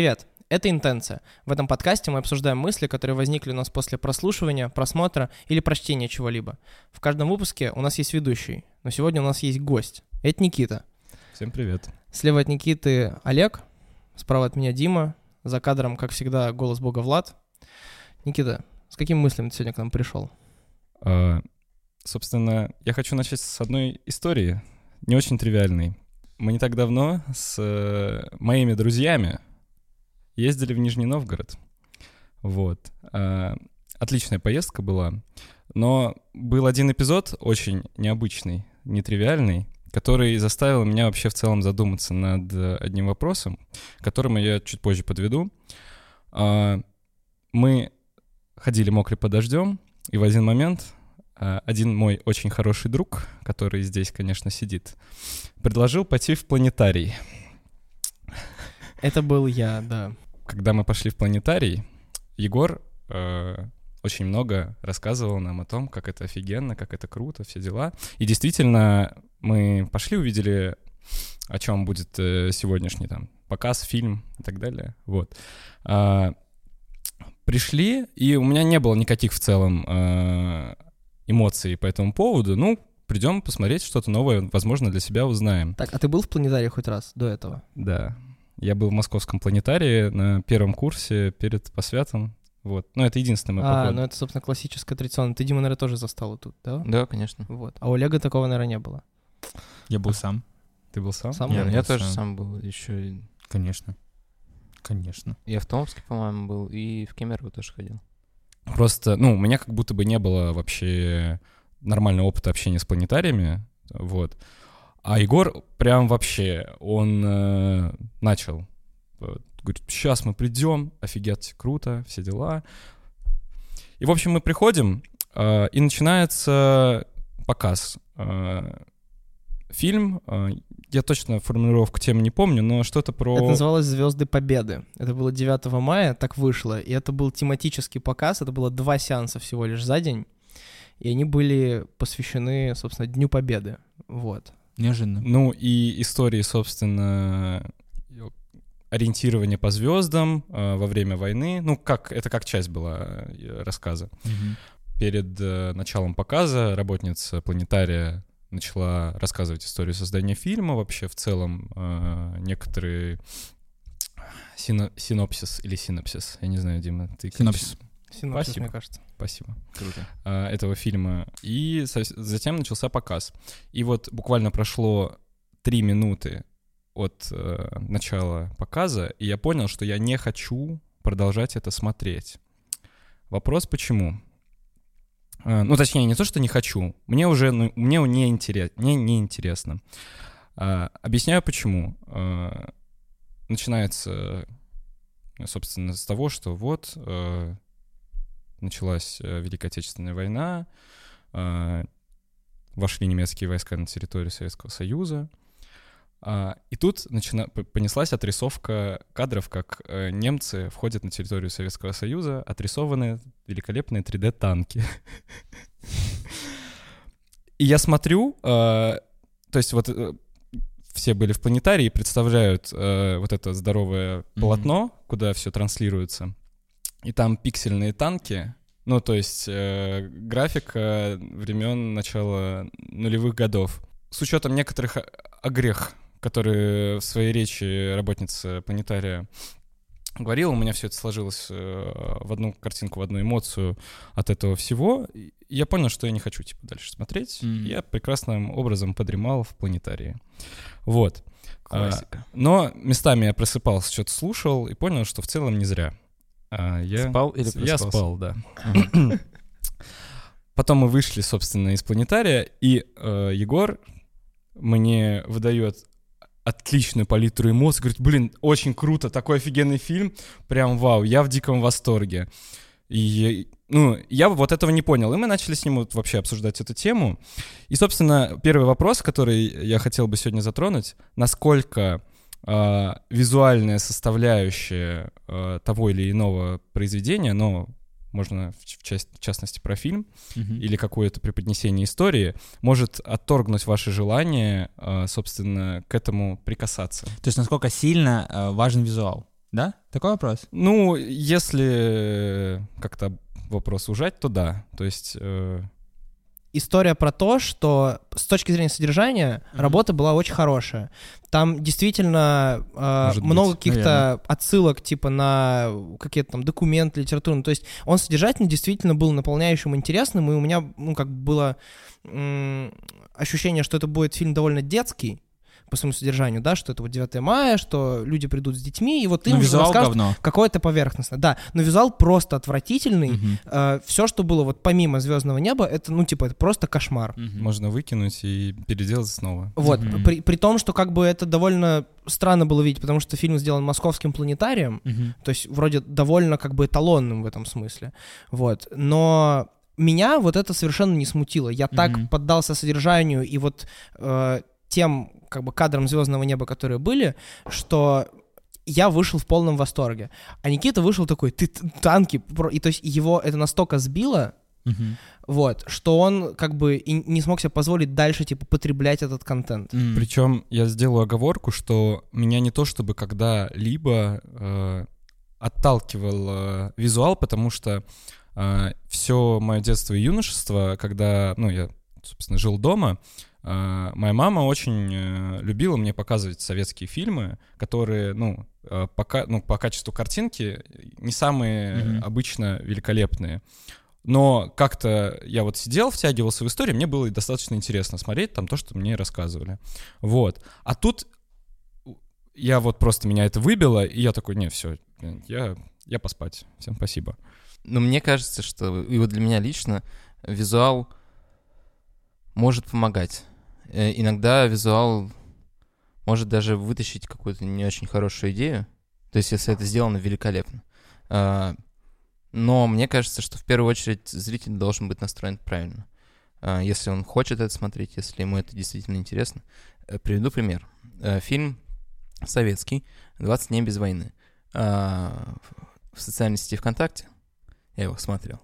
Привет! Это «Интенция». В этом подкасте мы обсуждаем мысли, которые возникли у нас после прослушивания, просмотра или прочтения чего-либо. В каждом выпуске у нас есть ведущий, но сегодня у нас есть гость. Это Никита. Всем привет. Слева от Никиты Олег, справа от меня Дима, за кадром, как всегда, голос бога Влад. Никита, с какими мыслями ты сегодня к нам пришел? А, собственно, я хочу начать с одной истории, не очень тривиальной. Мы не так давно с э, моими друзьями ездили в Нижний Новгород. Вот. А, отличная поездка была. Но был один эпизод очень необычный, нетривиальный, который заставил меня вообще в целом задуматься над одним вопросом, к которому я чуть позже подведу. А, мы ходили мокрый под дождем, и в один момент а, один мой очень хороший друг, который здесь, конечно, сидит, предложил пойти в планетарий. Это был я, да. Когда мы пошли в планетарий, Егор э, очень много рассказывал нам о том, как это офигенно, как это круто, все дела. И действительно, мы пошли, увидели, о чем будет э, сегодняшний там показ, фильм и так далее. Вот. А, пришли, и у меня не было никаких в целом э, эмоций по этому поводу. Ну, придем посмотреть что-то новое, возможно, для себя узнаем. Так, а ты был в планетарии хоть раз до этого? Да. Я был в московском планетарии на первом курсе перед посвятом. Вот. Ну, это единственное мой А, поход. ну это, собственно, классическая традиционная. Ты, Дима, наверное, тоже застал тут, да? Да, конечно. Вот. А у Олега такого, наверное, не было. Я был сам, Ты был сам? Сам? Я, Я я был тоже сам. сам был еще. конечно. Конечно. И в Томске, по-моему, был, и в Кемерово тоже ходил. Просто, ну, у меня как будто бы не было вообще нормального опыта общения с планетариями, вот. А Егор прям вообще, он э, начал, э, говорит, сейчас мы придем, офигеть, круто, все дела. И, в общем, мы приходим, э, и начинается показ. Э, фильм, э, я точно формулировку темы не помню, но что-то про... Это называлось «Звезды Победы». Это было 9 мая, так вышло. И это был тематический показ. Это было два сеанса всего лишь за день. И они были посвящены, собственно, Дню Победы. Вот. Неожиданно. Ну и истории, собственно, ориентирование по звездам э, во время войны. Ну, как это как часть была э, рассказа. Мгм. Перед э, началом показа работница планетария начала рассказывать историю создания фильма, вообще в целом э, некоторые сино- синопсис или синопсис, я не знаю, Дима, ты Синопсис. Синопсис, Спасибо. мне кажется. Спасибо. Круто. а, этого фильма. И затем начался показ. И вот буквально прошло три минуты от э, начала показа, и я понял, что я не хочу продолжать это смотреть. Вопрос почему? А, ну, точнее, не то, что не хочу. Мне уже, ну, мне не, интерес, мне не интересно. А, объясняю почему. А, начинается, э, собственно, с того, что вот э, началась э, Великая Отечественная война, э, вошли немецкие войска на территорию Советского Союза. А, И тут начина... понеслась отрисовка кадров, как э, немцы входят на территорию Советского Союза, отрисованы великолепные 3D-танки. И я смотрю, то есть вот все были в планетарии и представляют вот это здоровое полотно, куда все транслируется. И там пиксельные танки, ну, то есть э, графика времен начала нулевых годов. С учетом некоторых огрех, которые в своей речи работница планетария говорила, у меня все это сложилось э, в одну картинку, в одну эмоцию от этого всего. И я понял, что я не хочу, типа, дальше смотреть. Мгм. Я прекрасным образом подремал в планетарии. Вот. А, Классика. но местами я просыпался, что-то слушал и понял, что в целом не зря. А, я... Спал или Я спал, да. Потом мы вышли, собственно, из планетария, и э, Егор мне выдает отличную палитру эмоций, говорит, блин, очень круто, такой офигенный фильм, прям вау, я в диком восторге. И, ну, я вот этого не понял, и мы начали с ним вот вообще обсуждать эту тему. И, собственно, первый вопрос, который я хотел бы сегодня затронуть, насколько э, визуальная составляющая э, того или иного произведения, но можно в, ч- в част- в частности про фильм, Мгм. или какое-то преподнесение истории, может отторгнуть ваше желание, э, собственно, к этому прикасаться. То есть насколько сильно э, важен визуал? Да? Такой вопрос? Ну, если как-то вопрос ужать, то да. То есть... э, история про то, что с точки зрения содержания Мгм. работа была очень хорошая. Там действительно э, Может много каких-то отсылок типа на какие-то там документы литературные. То есть он содержательно действительно был наполняющим интересным, и у меня ну как бы было м, ощущение, что это будет фильм довольно детский по своему содержанию, да, что это вот 9 мая, что люди придут с детьми, и вот им Ну, визуал расскажут какое-то поверхностное. Да, но визуал просто отвратительный. Мгм. все, что было вот помимо Звездного неба, это, ну, типа, это просто кошмар. Мгм. можно выкинуть и переделать снова. Вот, Мгм. при, при том, что как бы это довольно странно было видеть, потому что фильм сделан московским планетарием, Мгм. то есть вроде довольно как бы эталонным в этом смысле, вот, но меня вот это совершенно не смутило, я так Мгм. поддался содержанию и вот э, тем как бы кадрам Звездного неба, которые были, что я вышел в полном восторге, а Никита вышел такой, ты танки, про-» и то есть его это настолько сбило, Мгм. вот, что он как бы и не смог себе позволить дальше, типа, потреблять этот контент. М. Причем я сделаю оговорку, что меня не то чтобы когда-либо э, отталкивал э, визуал, потому что все мое детство и юношество, когда, ну, я, собственно, жил дома, э, моя мама очень э, любила мне показывать советские фильмы, которые, ну, э, по, ну, по качеству картинки не самые Мгм. обычно великолепные. Но как-то я вот сидел, втягивался в историю, мне было достаточно интересно смотреть там то, что мне рассказывали. Вот. А тут я вот просто меня это выбило, и я такой, не, все, я, я поспать. Всем спасибо. Но мне кажется, что и вот для меня лично визуал может помогать. Э, Иногда визуал может даже вытащить какую-то не очень хорошую идею. То есть, если это сделано великолепно. А, Но мне кажется, что в первую очередь зритель должен быть настроен правильно. А, Если он хочет это смотреть, если ему это действительно интересно. Э, Приведу пример. Э, Фильм советский «20 дней без войны». А, В социальной сети ВКонтакте я его смотрел.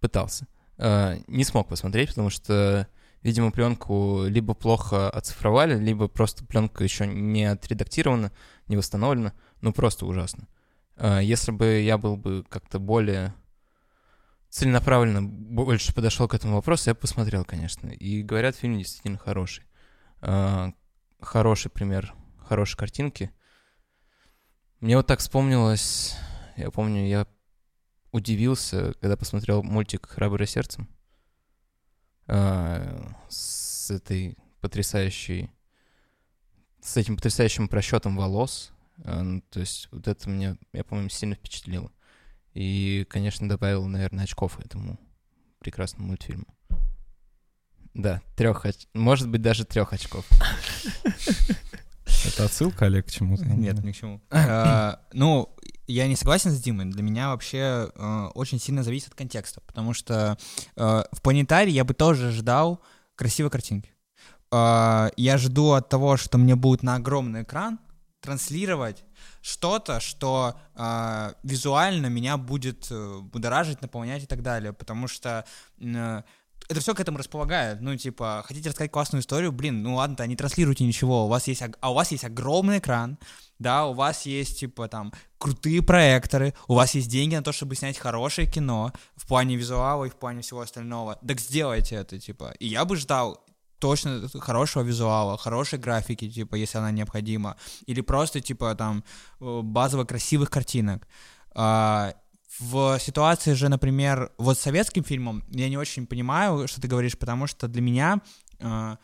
Пытался. Не смог посмотреть, потому что, видимо, пленку либо плохо оцифровали, либо просто пленка еще не отредактирована, не восстановлена. Ну, просто ужасно. Э, Если бы я был бы как-то более целенаправленно больше подошел к этому вопросу, я бы посмотрел, конечно. И говорят, фильм действительно хороший. Э, Хороший пример, хорошей картинки. Мне вот так вспомнилось, я помню, я удивился, когда посмотрел мультик «Храброе сердцем» а, с этой потрясающей, с этим потрясающим просчетом волос. А, ну, То есть вот это меня, я по-моему, сильно впечатлило. И, конечно, добавил, наверное, очков этому прекрасному мультфильму. Да, трех оч... может быть, даже трех очков. Это отсылка, Олег, к чему-то? Нет, ни к чему. А, Ну, я не согласен с Димой. Для меня вообще э, очень сильно зависит от контекста, потому что э, в планетарии я бы тоже ждал красивой картинки. Я жду от того, что мне будет на огромный экран транслировать что-то, что визуально меня будет э, будоражить, наполнять и так далее, потому что э, это все к этому располагает. Ну, типа, хотите рассказать классную историю, блин, ну ладно-то, не транслируйте ничего, у вас есть, а у вас есть огромный экран, да, у вас есть, типа, там, крутые проекторы, у вас есть деньги на то, чтобы снять хорошее кино в плане визуала и в плане всего остального. Так сделайте это, типа. И я бы ждал точно хорошего визуала, хорошей графики, типа, если она необходима, или просто, типа, там, э, базово красивых картинок. В ситуации же, например, вот с советским фильмом я не очень понимаю, что ты говоришь, потому что для меня э,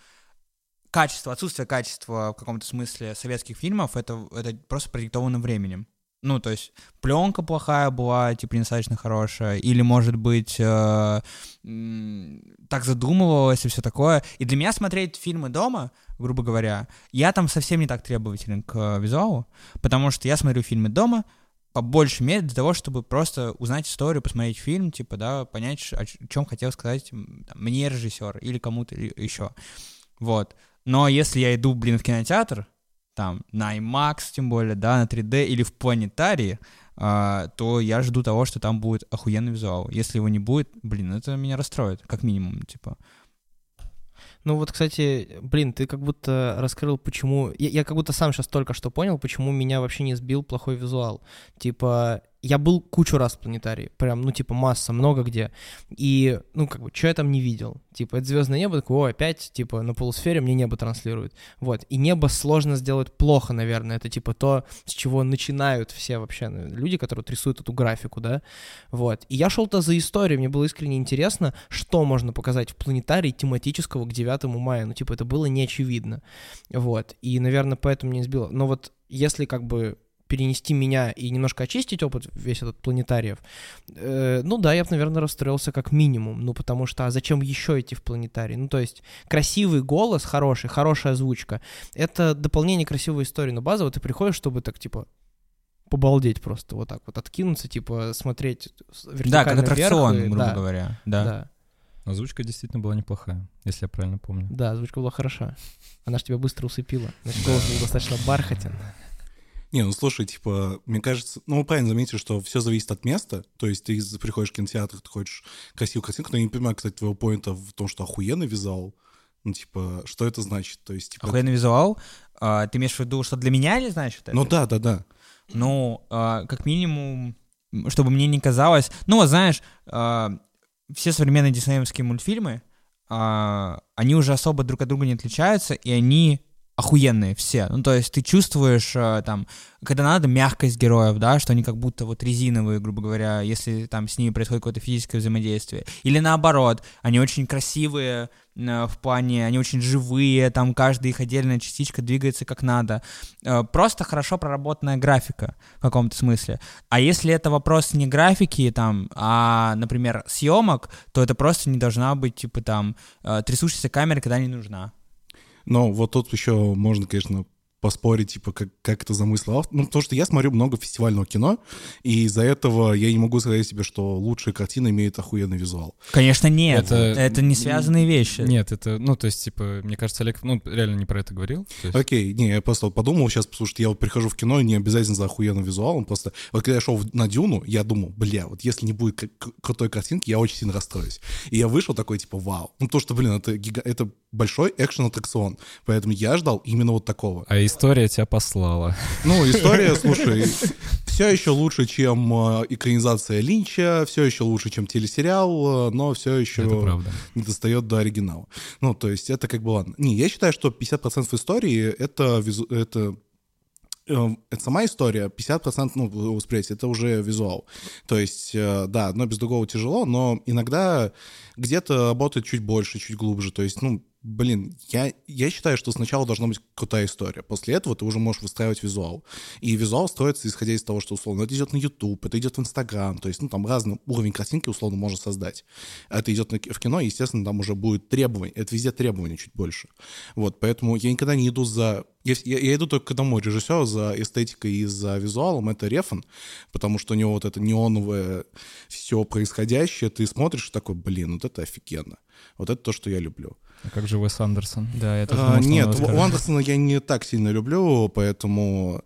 качество, отсутствие качества в каком-то смысле советских фильмов это, это просто продиктовано временем. Ну, то есть пленка плохая была, типа, недостаточно хорошая, или, может быть, э, так задумывалось и все такое. И для меня смотреть фильмы дома, грубо говоря, я там совсем не так требователен к э, визуалу, потому что я смотрю фильмы дома, по большей мере для того, чтобы просто узнать историю, посмотреть фильм, типа, да, понять, о чем хотел сказать там, мне режиссер или кому-то еще. Вот. Но если я иду, блин, в кинотеатр, там, на IMAX, тем более, да, на 3D или в планетарии, а, то я жду того, что там будет охуенный визуал. Если его не будет, блин, это меня расстроит, как минимум, типа. Ну вот, кстати, блин, ты как будто раскрыл, почему... Я, я как будто сам сейчас только что понял, почему меня вообще не сбил плохой визуал. Типа, я был кучу раз в планетарии, прям, ну, типа, масса, много где. И, ну, как бы, что я там не видел? Типа, это звездное небо, такое, о, опять, типа, на полусфере мне небо транслирует. Вот, и небо сложно сделать плохо, наверное, это, типа, то, с чего начинают все вообще ну, люди, которые рисуют эту графику, да, вот. И я шел-то за историей, мне было искренне интересно, что можно показать в планетарии тематического к 9 мая, ну, типа, это было неочевидно, вот. И, наверное, поэтому меня сбило. Но вот если, как бы, перенести меня и немножко очистить опыт весь этот планетариев, э, ну да, я бы, наверное, расстроился как минимум, ну потому что а зачем еще идти в планетарий? Ну то есть красивый голос, хороший, хорошая озвучка, это дополнение красивой истории, но базово ты приходишь, чтобы так типа побалдеть просто, вот так вот откинуться, типа смотреть вертикально Да, как вверх аттракцион, и- грубо да, говоря. Да. Да, Озвучка действительно была неплохая, если я правильно помню. да, озвучка была хороша. Она же тебя быстро усыпила. Значит, голос был достаточно бархатен. Не, ну слушай, типа, мне кажется, ну вы правильно заметили, что все зависит от места. То есть ты приходишь в кинотеатр, ты хочешь красивую картинку, но я не понимаю, кстати, твоего поинта в том, что охуенный визуал. Ну, типа, что это значит? То есть, типа, Охуенный визуал. А, ты имеешь в виду, что для меня или значит это? ну да, да, да. Ну, а, как минимум, чтобы мне не казалось... Ну, знаешь, а, все современные диснеевские мультфильмы, а, они уже особо друг от друга не отличаются, и они охуенные все. Ну, то есть ты чувствуешь а, там, когда надо, мягкость героев, да, что они как будто вот резиновые, грубо говоря, если там с ними происходит какое-то физическое взаимодействие. Или наоборот, они очень красивые э, в плане, они очень живые, там каждая их отдельная частичка двигается как надо. Э, Просто хорошо проработанная графика в каком-то смысле. А если это вопрос не графики, там, а, например, съемок, то это просто не должна быть, типа, там, э, трясущаяся камера, когда не нужна. Но вот тут еще можно, конечно, поспорить, типа, как, как это замыслил автор. Ну, потому что я смотрю много фестивального кино, и из-за этого я не могу сказать себе, что лучшая картина имеет охуенный визуал. Конечно, нет. Это, Это- не связанные вещи. Нет, это, ну, то есть, типа, мне кажется, Олег, ну, реально не про это говорил. Есть- Окей, не, я просто подумал сейчас, потому что я вот прихожу в кино, и не обязательно за охуенным визуалом, просто вот когда я шел на Дюну, я думал, бля, вот если не будет крутой картинки, я очень сильно расстроюсь. И я вышел такой, типа, вау. Ну, то, что, блин, это, гига... это большой экшен-аттракцион, поэтому я ждал именно вот такого. А история тебя послала. Ну, история, слушай, все еще лучше, чем э, экранизация Линча, все еще лучше, чем телесериал, э, но все еще не достает до оригинала. Ну, то есть это как бы ладно. Не, я считаю, что 50% истории — это, визу- это э, это сама история, 50% ну, восприятия, это уже визуал. То есть, да, одно без другого тяжело, но иногда где-то работает чуть больше, чуть глубже. То есть, ну, блин, я, я считаю, что сначала должна быть крутая история. После этого ты уже можешь выстраивать визуал. И визуал строится, исходя из того, что, условно, это идет на YouTube, это идет в Instagram, то есть, ну, там разный уровень картинки, условно, можно создать. Это идет на в кино, естественно, там уже будет требование, это везде требования чуть больше. Вот, поэтому я никогда не иду за... Я, я- иду только к одному режиссеру за эстетикой и за визуалом, это Рефан, потому что у него вот это неоновое все происходящее, ты смотришь такой, блин, вот это офигенно. Вот это то, что я люблю. А как же Уэс Андерсон? Да, тоже А, нет, у Андерсона я не так сильно люблю, поэтому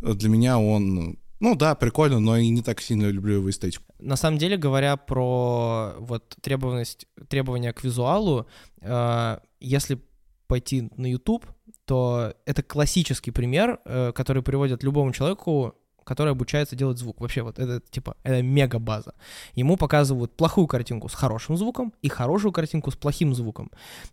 для меня он... Ну да, прикольно, но и не так сильно люблю его эстетику. На самом деле, говоря про вот требованность, требования к визуалу, э, если пойти на YouTube, то это классический пример, э, который приводит любому человеку, который обучается делать звук. Вообще вот это типа это мега база. Ему показывают плохую картинку с хорошим звуком и хорошую картинку с плохим звуком.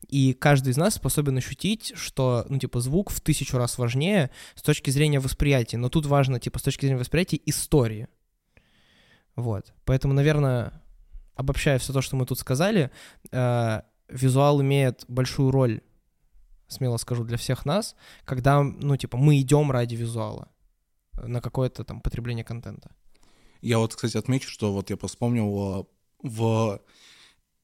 И каждый из нас способен ощутить, что ну типа звук в тысячу раз важнее с точки зрения восприятия. Но тут важно типа с точки зрения восприятия истории. Вот. Поэтому, наверное, обобщая все то, что мы тут сказали, э, визуал имеет большую роль, смело скажу, для всех нас, когда, ну, типа, мы идем ради визуала на какое-то там потребление контента. Я вот, кстати, отмечу, что вот я вспомнил э, в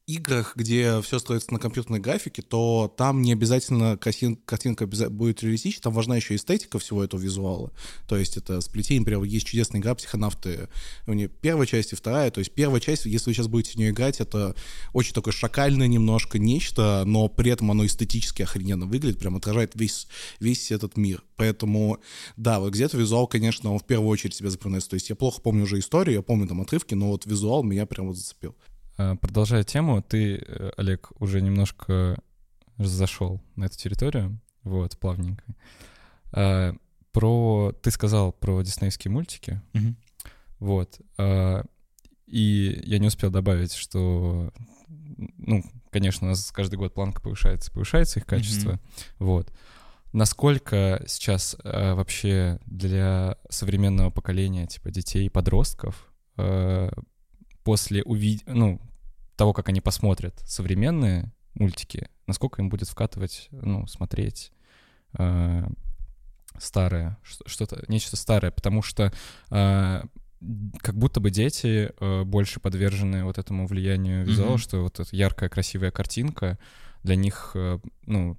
играх, где все строится на компьютерной графике, то там не обязательно картин- картинка будет реалистична, там важна еще эстетика всего этого визуала. То есть это сплетение, например, есть чудесная игра «Психонавты». У нее первая часть и вторая. То есть первая часть, если вы сейчас будете в нее играть, это очень такое шакальное немножко нечто, но при этом оно эстетически охрененно выглядит, прям отражает весь, весь этот мир. Поэтому, да, вот где-то визуал, конечно, он в первую очередь себя запоминается. То есть я плохо помню уже историю, я помню там отрывки, но вот визуал меня прям вот зацепил. А, Продолжая тему, ты, э, Олег, уже немножко зашел на эту территорию, вот, плавненько. А, про... Ты сказал про диснеевские мультики, Мгм. вот. И я не успел добавить, что, ну, конечно, у нас каждый год планка повышается, повышается их качество, вот. Насколько сейчас вообще для современного поколения, типа детей подростков, после уви... ну, того, как они посмотрят современные мультики, насколько им будет вкатывать, ну, смотреть э, старое, что-то, нечто старое, потому что э, как будто бы дети э, больше подвержены вот этому влиянию визуала, Мгм. что вот эта яркая, красивая картинка для них, э, ну,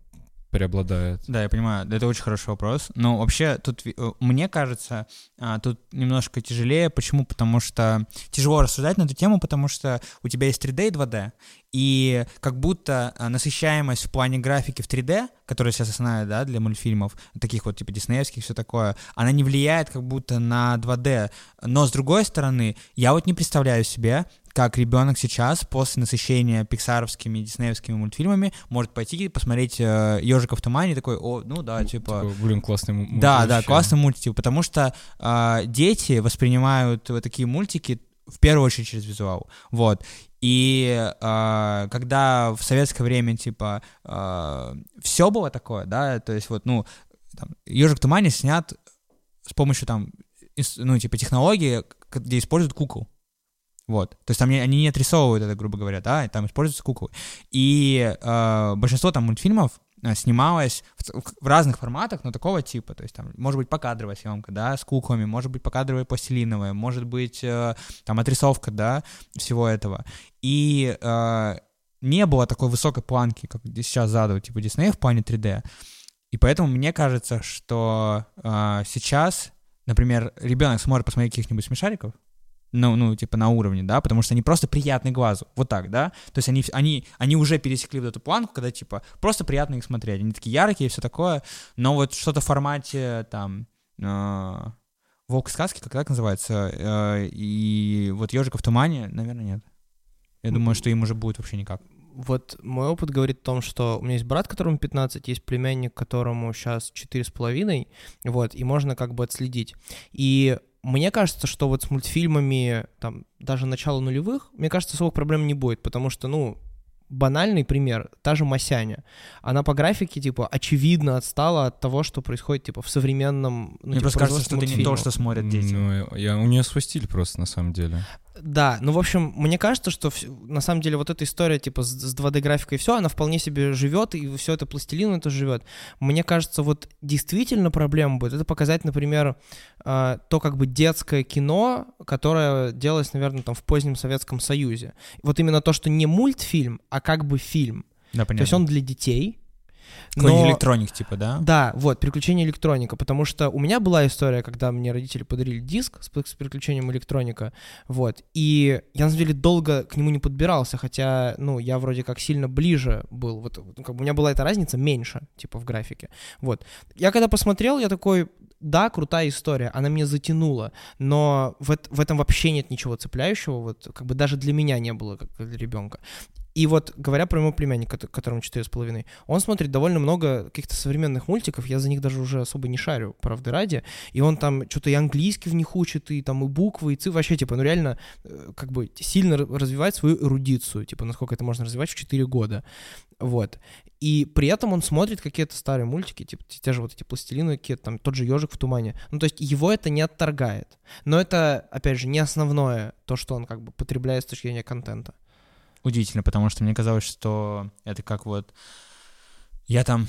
преобладает. Да, я понимаю, это очень хороший вопрос. Но вообще тут, э, мне кажется, а, тут немножко тяжелее. Почему? Потому что тяжело рассуждать на эту тему, потому что у тебя есть 3D и 2D, и как будто а, насыщаемость в плане графики в 3D, которая сейчас основная, да, для мультфильмов, таких вот типа диснеевских, все такое, она не влияет как будто на 2D. Но с другой стороны, я вот не представляю себе, как ребенок сейчас после насыщения пиксаровскими, диснеевскими мультфильмами может пойти и посмотреть э, ежика в тумане и такой, о, ну да, типа. Такой, блин, классный Да, мультик да, вообще. классный мультик, потому что а, дети воспринимают вот такие мультики в первую очередь через визуал, вот. И а, когда в советское время типа все было такое, да, то есть вот, ну, там, ежик в тумане снят с помощью там, ну, типа технологии, где используют кукол. Вот. То есть там не- они не отрисовывают это, грубо говоря, да, там используются куклы. И э, большинство там мультфильмов э, снималось в, в разных форматах, но такого типа. То есть там может быть покадровая съемка, да, с куклами, может быть покадровая пластилиновая, может быть э, там отрисовка, да, всего этого. И э, не было такой высокой планки, как сейчас задают, типа Дисней в плане 3D. И поэтому мне кажется, что э, сейчас, например, ребенок сможет посмотреть каких-нибудь смешариков, ну, ну, типа на уровне, да, потому что они просто приятны глазу, вот так, да, то есть они, они, они уже пересекли вот эту планку, когда, типа, просто приятно их смотреть, они такие яркие и все такое, но вот что-то в формате, там, э, «Волк сказки», как так называется, э, и вот «Ежика в тумане», наверное, нет. Я думаю, что им уже будет вообще никак. Вот мой опыт говорит о том, что у меня есть брат, которому 15, есть племянник, которому сейчас 4,5, вот, и можно как бы отследить. И мне кажется, что вот с мультфильмами, там, даже начала нулевых, мне кажется, особых проблем не будет, потому что, ну, банальный пример, та же Масяня. Она по графике, типа, очевидно отстала от того, что происходит, типа, в современном, ну, Мне типа, просто кажется, что это не то, что смотрят дети. Ну, я, у нее свой стиль просто, на самом деле. Да, ну, в общем, мне кажется, что на самом деле вот эта история, типа, с, с 2D-графикой и все, она вполне себе живет, и все это пластилин это живет. Мне кажется, вот действительно проблема будет, это показать, например, э, то как бы детское кино, которое делалось, наверное, там в позднем Советском Союзе. Вот именно то, что не мультфильм, а как бы фильм. Да, понятно. То есть он для детей. Но- электроник, типа, да? да, вот, приключения электроника, потому что у меня была история, когда мне родители подарили диск с, с приключением электроника, вот, и я, на самом деле, долго к нему не подбирался, хотя, ну, я вроде как сильно ближе был, вот, как бы у меня была эта разница меньше, типа, в графике, вот. Я когда посмотрел, я такой, да, крутая история, она меня затянула, но в, в этом вообще нет ничего цепляющего, вот, как бы даже для меня не было, как для ребенка. И вот, говоря про моего племянника, кото- которому четыре с половиной, он смотрит довольно много каких-то современных мультиков, я за них даже уже особо не шарю, правды ради, и он там что-то и английский в них учит, и там и буквы, и цифры, вообще, типа, ну реально, э, как бы сильно развивает свою эрудицию, типа, насколько это можно развивать в 4 года, вот. И при этом он смотрит какие-то старые мультики, типа, те же вот эти пластилины, какие там, тот же ежик в тумане. Ну, то есть его это не отторгает. Но это, опять же, не основное то, что он как бы потребляет с точки зрения контента. Удивительно, потому что мне казалось, что это как вот... Я там,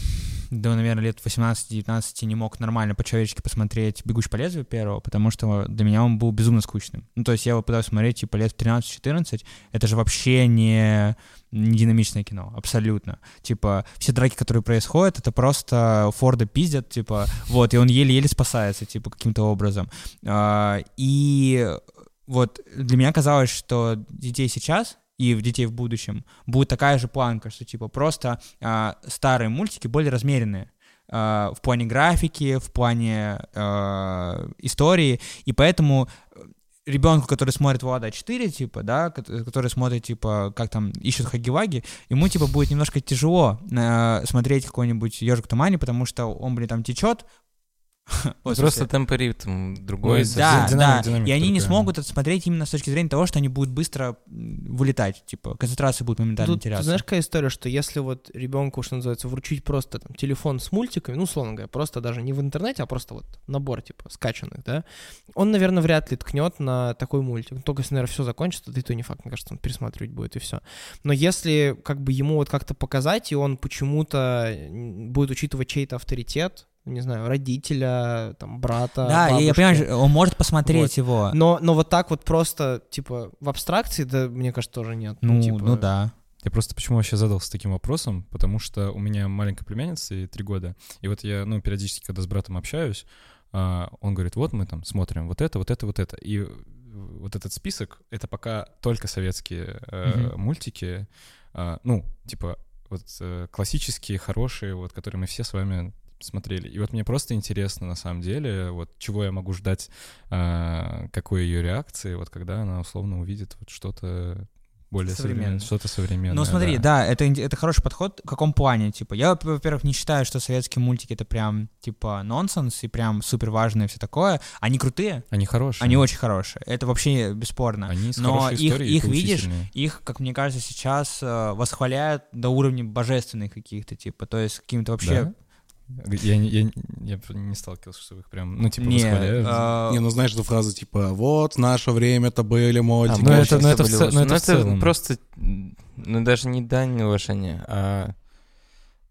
да, наверное, лет 18-19 не мог нормально по-человечески посмотреть «Бегущий по лезвию» первого, потому что для меня он был безумно скучным. Ну, то есть я его пытался смотреть, типа, лет в 13-14, это же вообще не, не динамичное кино, абсолютно. Типа, все драки, которые происходят, это просто Форда пиздят, типа, вот, и он еле-еле спасается, типа, каким-то образом. А, И вот для меня казалось, что детей сейчас и в детей в будущем будет такая же планка, что типа просто а, старые мультики более размеренные а, в плане графики, в плане а, истории, и поэтому ребенку, который смотрит Влада 4, типа, да, кот- который смотрит, типа, как там ищут Хаги-Ваги, ему, типа, будет немножко тяжело э, смотреть какой-нибудь ежик в тумане, потому что он, блин, там течет. Ой, в Просто темпоритм другой. Ну, да, динамика- да, динамика и они не смогут это смотреть именно с точки зрения того, что они будут быстро вылетать, типа, концентрация будет моментально Тут, теряться. знаешь, какая история, что если вот ребенку, что называется, вручить просто там телефон с мультиками, ну, условно говоря, просто даже не в интернете, а просто вот набор, типа, скачанных, да, он, наверное, вряд ли ткнет на такой мультик. Только если, наверное, все закончится, да и то не факт, мне кажется, он пересматривать будет и все. Но если как бы ему вот как-то показать, и он почему-то будет учитывать чей-то авторитет, не знаю, родителя, там, брата, да, я- я бабушки. понимаю, он может посмотреть Вот. его. Но, но вот так вот просто, типа, в абстракции, да, мне кажется, тоже нет. Ну, типа, ну да. Я просто почему вообще задался таким вопросом, потому что у меня маленькая племянница, ей три года, и вот я, ну, периодически, когда с братом общаюсь, а, он говорит, вот мы там смотрим вот это, вот это, вот это, и вот этот список, это пока только советские э, Мгм. мультики, а, ну, типа, вот э, классические, хорошие, вот, которые мы все с вами смотрели. И вот мне просто интересно, на самом деле, вот чего я могу ждать, а, какой ее реакции, вот когда она условно увидит вот что-то более Современное. что-то современное. Ну смотри, да, это, ин- это хороший подход. В каком плане? Типа, я, во-первых, не считаю, что советские мультики это прям, типа, нонсенс и прям супер важное все такое. Они крутые, Они хорошие. они очень хорошие. Это вообще бесспорно. Они с Но их, их видишь, их, как мне кажется, сейчас э, восхваляют до уровня божественных каких-то, типа, то есть каким-то вообще... Да? Я, не- я, не- я не сталкивался, что их прям, ну, типа, Не, восхваляют. э, Не, ну знаешь, эту фразу типа «Вот, в наше время-то были А, мультики». ну, это- ну, это в были ц- лучше. ну, это Ну, в целом. просто, ну, даже не дань уважения, а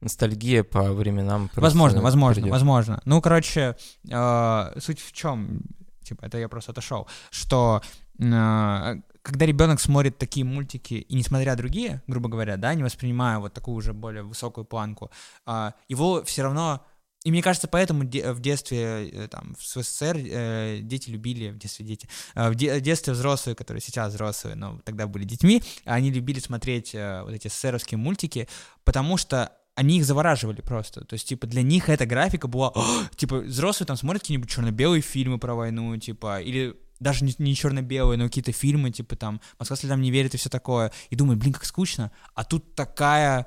ностальгия по временам. Возможно, возможно, придёт. возможно. Ну, короче, э, суть в чем, типа, это я просто отошел, что э, когда ребенок смотрит такие мультики и не смотря другие, грубо говоря, да, не воспринимая вот такую уже более высокую планку, а, его все равно и мне кажется, поэтому в детстве, э, там, в СССР э, дети любили, в детстве дети, э, в, де- в детстве взрослые, которые сейчас взрослые, но тогда были детьми, они любили смотреть вот эти СССРовские мультики, потому что они их завораживали просто. То есть, типа, для них эта графика была... Типа, взрослые там смотрят какие-нибудь черно-белые фильмы про войну, типа, или даже не, не черно-белые, но какие-то фильмы, типа, там, «Москва слезам не верит» и все такое. И думаю, блин, как скучно. А тут такая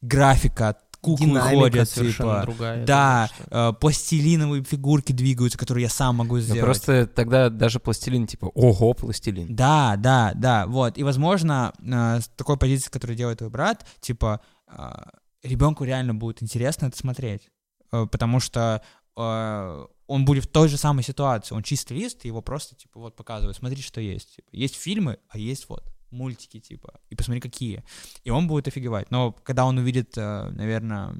графика, куклы Динамика ходят, типа... другая. Да, думаю, что- э, пластилиновые фигурки двигаются, которые я сам могу Ну, сделать. просто тогда даже пластилин, типа, ого, пластилин. Да, да, да, вот. И, возможно, э, с такой позиции, которую делает твой брат, типа, ребенку реально будет интересно это смотреть. Э, Потому что э, он будет в той же самой ситуации. Он чистый лист, его просто, типа, вот показывают, смотри, что есть. Типа, есть фильмы, а есть вот мультики, типа, и посмотри, какие. И он будет офигевать. Но когда он увидит, наверное,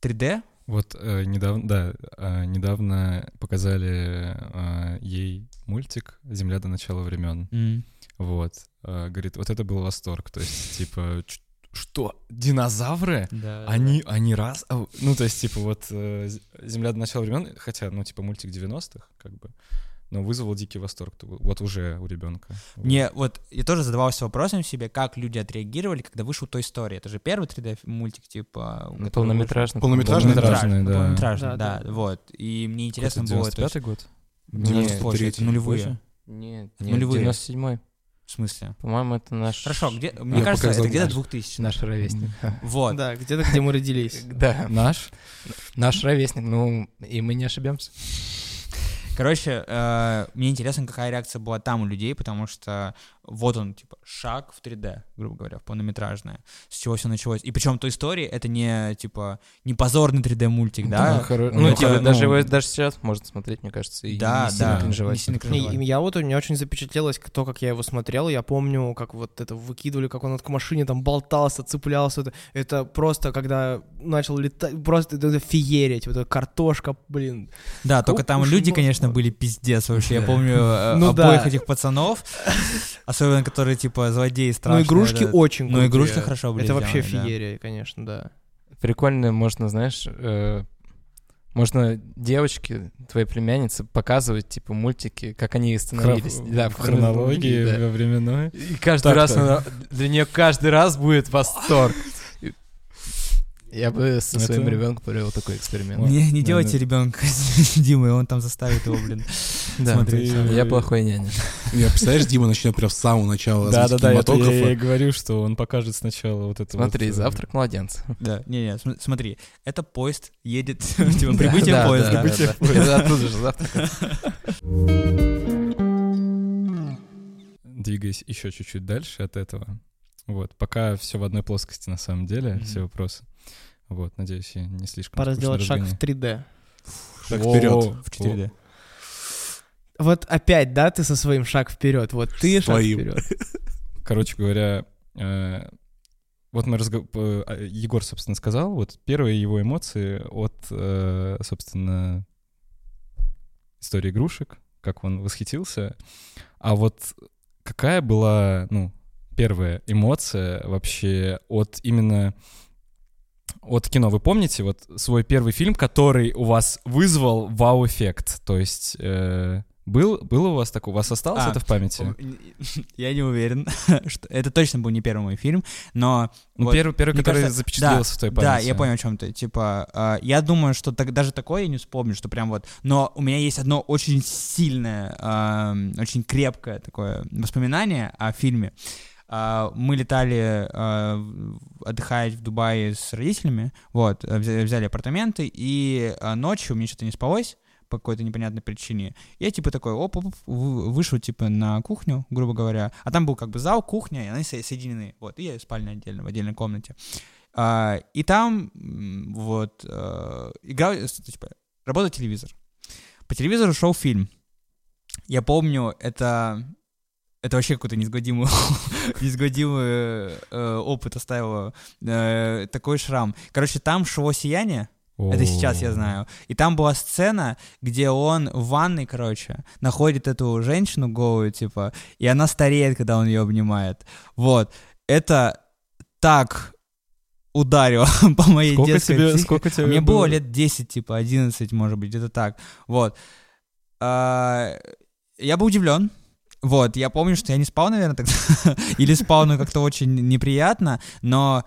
3D, Вот э, недавно, да, э, недавно показали э, ей мультик «Земля до начала времен». м, Вот. Э, говорит, вот это был восторг. То есть, типа, что, динозавры? да, Они, они раз... а, Ну, то есть, типа, вот э, «Земля до начала времен», хотя, ну, типа, мультик 90-х, как бы, но вызвал дикий восторг. то- Вот уже у ребенка. Мне вот, я тоже задавался вопросом себе, как люди отреагировали, когда вышел той история. Это же первый 3D-мультик, типа... у Ну, полнометражный. Полнометражный. Полнометражный, да. Полнометражный, Да, да, да. вот. И мне интересно было... то есть- 95-й год? Нет, 93-й, это 93-й. нулевые. Нет, нет, нулевые. 97-й. В смысле? По-моему, это наш... Хорошо, где... Мне кажется, это где-то наш. 2000 Наш ровесник. Вот. Да, где-то, где мы родились. Да, Наш? наш ровесник. Ну, и мы не ошибемся. Короче, э, мне интересно, какая реакция была там у людей, потому что вот он, типа, шаг в 3D, грубо говоря, в полнометражное. С чего все началось. И причем той истории это не, типа, не позорный 3D-мультик, да? хоро- Ну, Ну, это, типа, ну, даже его даже сейчас можно смотреть, мне кажется, и Да, не сильно да, кринжевать. не сильно кринжевать. и я вот, у меня очень запечатлелось то, как я его смотрел. Я помню, как вот это выкидывали, как он к машине там болтался, цеплялся. Это, это просто, когда начал летать, просто это, это феерить. Вот эта картошка, блин. Да, только там люди, кошмара. конечно, были пиздец вообще. Я помню э, Ну обоих да. этих пацанов, особенно которые, типа, злодеи Ну, страшные. игрушки да. очень Ну, крутые. игрушки хорошо были Это вообще сделаны, да. феерия, конечно, да. Прикольно, можно, знаешь, э, можно девочке, твоей племяннице, показывать, типа, мультики, как они становились. Да, в хронологии, да. во временной. И каждый Так, раз она- для нее каждый раз будет восторг. Я бы со Это- своим ребенком провел такой эксперимент. Не, не да, делайте да. ребенка с Димой, он там заставит его, блин. Да, смотреть. я плохой няня. Я, представляешь, Дима начнет прям с самого начала Да, да, да, это я, и говорю, что он покажет сначала вот это Смотри, вот, э, завтрак младенца. Да, не-не, см- смотри, это поезд едет, типа, прибытие Да, да, поезда. да, да, да. Это оттуда же завтрак. Двигаясь еще чуть-чуть дальше от этого. Вот, пока все в одной плоскости на самом деле, Мгм. все вопросы. Вот, надеюсь, я не слишком Пора сделать шаг в разгоняю. 3D. Шаг вперед. В 4D. Вот опять, да, ты со своим шаг вперед. Вот ты шаг вперед. Короче говоря, э, вот мы разго- п- а, Егор, собственно, сказал, вот первые его эмоции от, э, собственно, истории игрушек, как он восхитился. А вот какая была, ну, первая эмоция вообще от именно от кино? Вы помните вот свой первый фильм, который у вас вызвал вау-эффект? То есть э, был, был у вас такой? У вас осталось А, это в памяти? Я не уверен, что это точно был не первый мой фильм, но... Ну, вот- первый, первый который кажется, запечатлелся в твоей памяти. Да, я понял, о чем ты. Типа, а, я думаю, что так- даже такое я не вспомню, что прям вот. Но у меня есть одно очень сильное, ам, очень крепкое такое воспоминание о фильме. А, Мы летали а, отдыхать в Дубае с родителями, вот, э, взя- взяли апартаменты, и а, ночью мне что-то не спалось по какой-то непонятной причине. Я типа такой, оп, оп, оп, вы- вышел типа на кухню, грубо говоря, а там был как бы зал, кухня, и они со- соединены, вот, и спальня отдельно, в отдельной комнате. А, и там вот э, играл, э, типа, работал телевизор. По телевизору шел фильм. Я помню, это это вообще какой-то неизгладимый, неизгладимый э, опыт оставило. э, такой шрам. Короче, там шло сияние. Это сейчас я знаю. И там была сцена, где он в ванной, короче, находит эту женщину голую, типа, и она стареет, когда он ее обнимает. Вот. Это так ударило по моей Сколько детской тебе, психике. сколько тебе Мне было лет 10, типа, 11, может быть, где-то так. Вот. А, Я был удивлен. Вот, я помню, что я не спал, наверное, тогда. Или спал, но как-то очень неприятно, но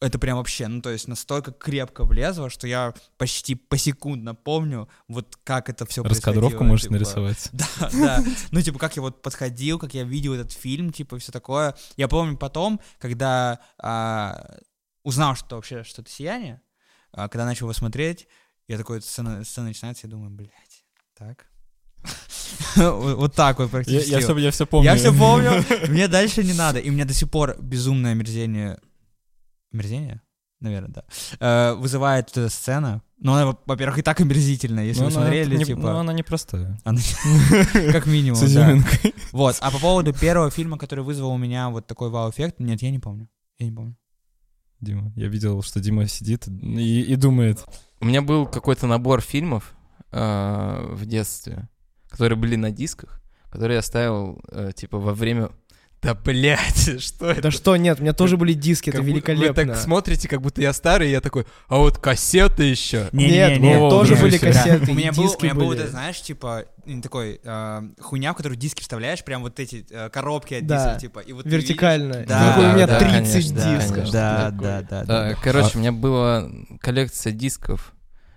это прям вообще, ну, то есть настолько крепко влезло, что я почти посекундно помню, вот как это все Раскадровку можешь нарисовать. Да, да. Ну, типа, как я вот подходил, как я видел этот фильм, типа, все такое. Я помню потом, когда а, узнал, что вообще что-то сияние, а, когда начал его смотреть, я такой, сцена, сцена начинается, я думаю, блядь, так. Вот так вот практически. я, все, я все помню. Я все помню, мне дальше не надо. И у меня до сих пор безумное мерзение... Мерзение? Наверное, да. Э, Вызывает эта сцена. Ну, она, во- во-первых, и так омерзительная, если Ну, вы смотрели, не- типа... Ну, она непростая. она- Как минимум, да. Вот. А по поводу первого фильма, который вызвал у меня вот такой вау-эффект, нет, я не помню. Я не помню. Дима, я видел, что Дима сидит и, и думает. У меня был какой-то набор фильмов э, в детстве, которые были на дисках, которые я ставил, э, типа, во время... Да, блядь, что это? Да что, нет, у меня тоже были диски, это Как будто великолепно. Вы так смотрите, как будто я старый, и я такой, а вот кассеты еще. Нет, у меня О, тоже ничего были кассеты, У меня был, у меня был, были. ты знаешь, типа, такой э, хуйня, в которую диски вставляешь, прям вот эти э, коробки от Да. дисков, типа. И вот ты видишь- Вертикально. Да, Такой у меня да, 30 конечно, да, дисков. конечно. Да, да, да, А, да. Короче, у меня была коллекция дисков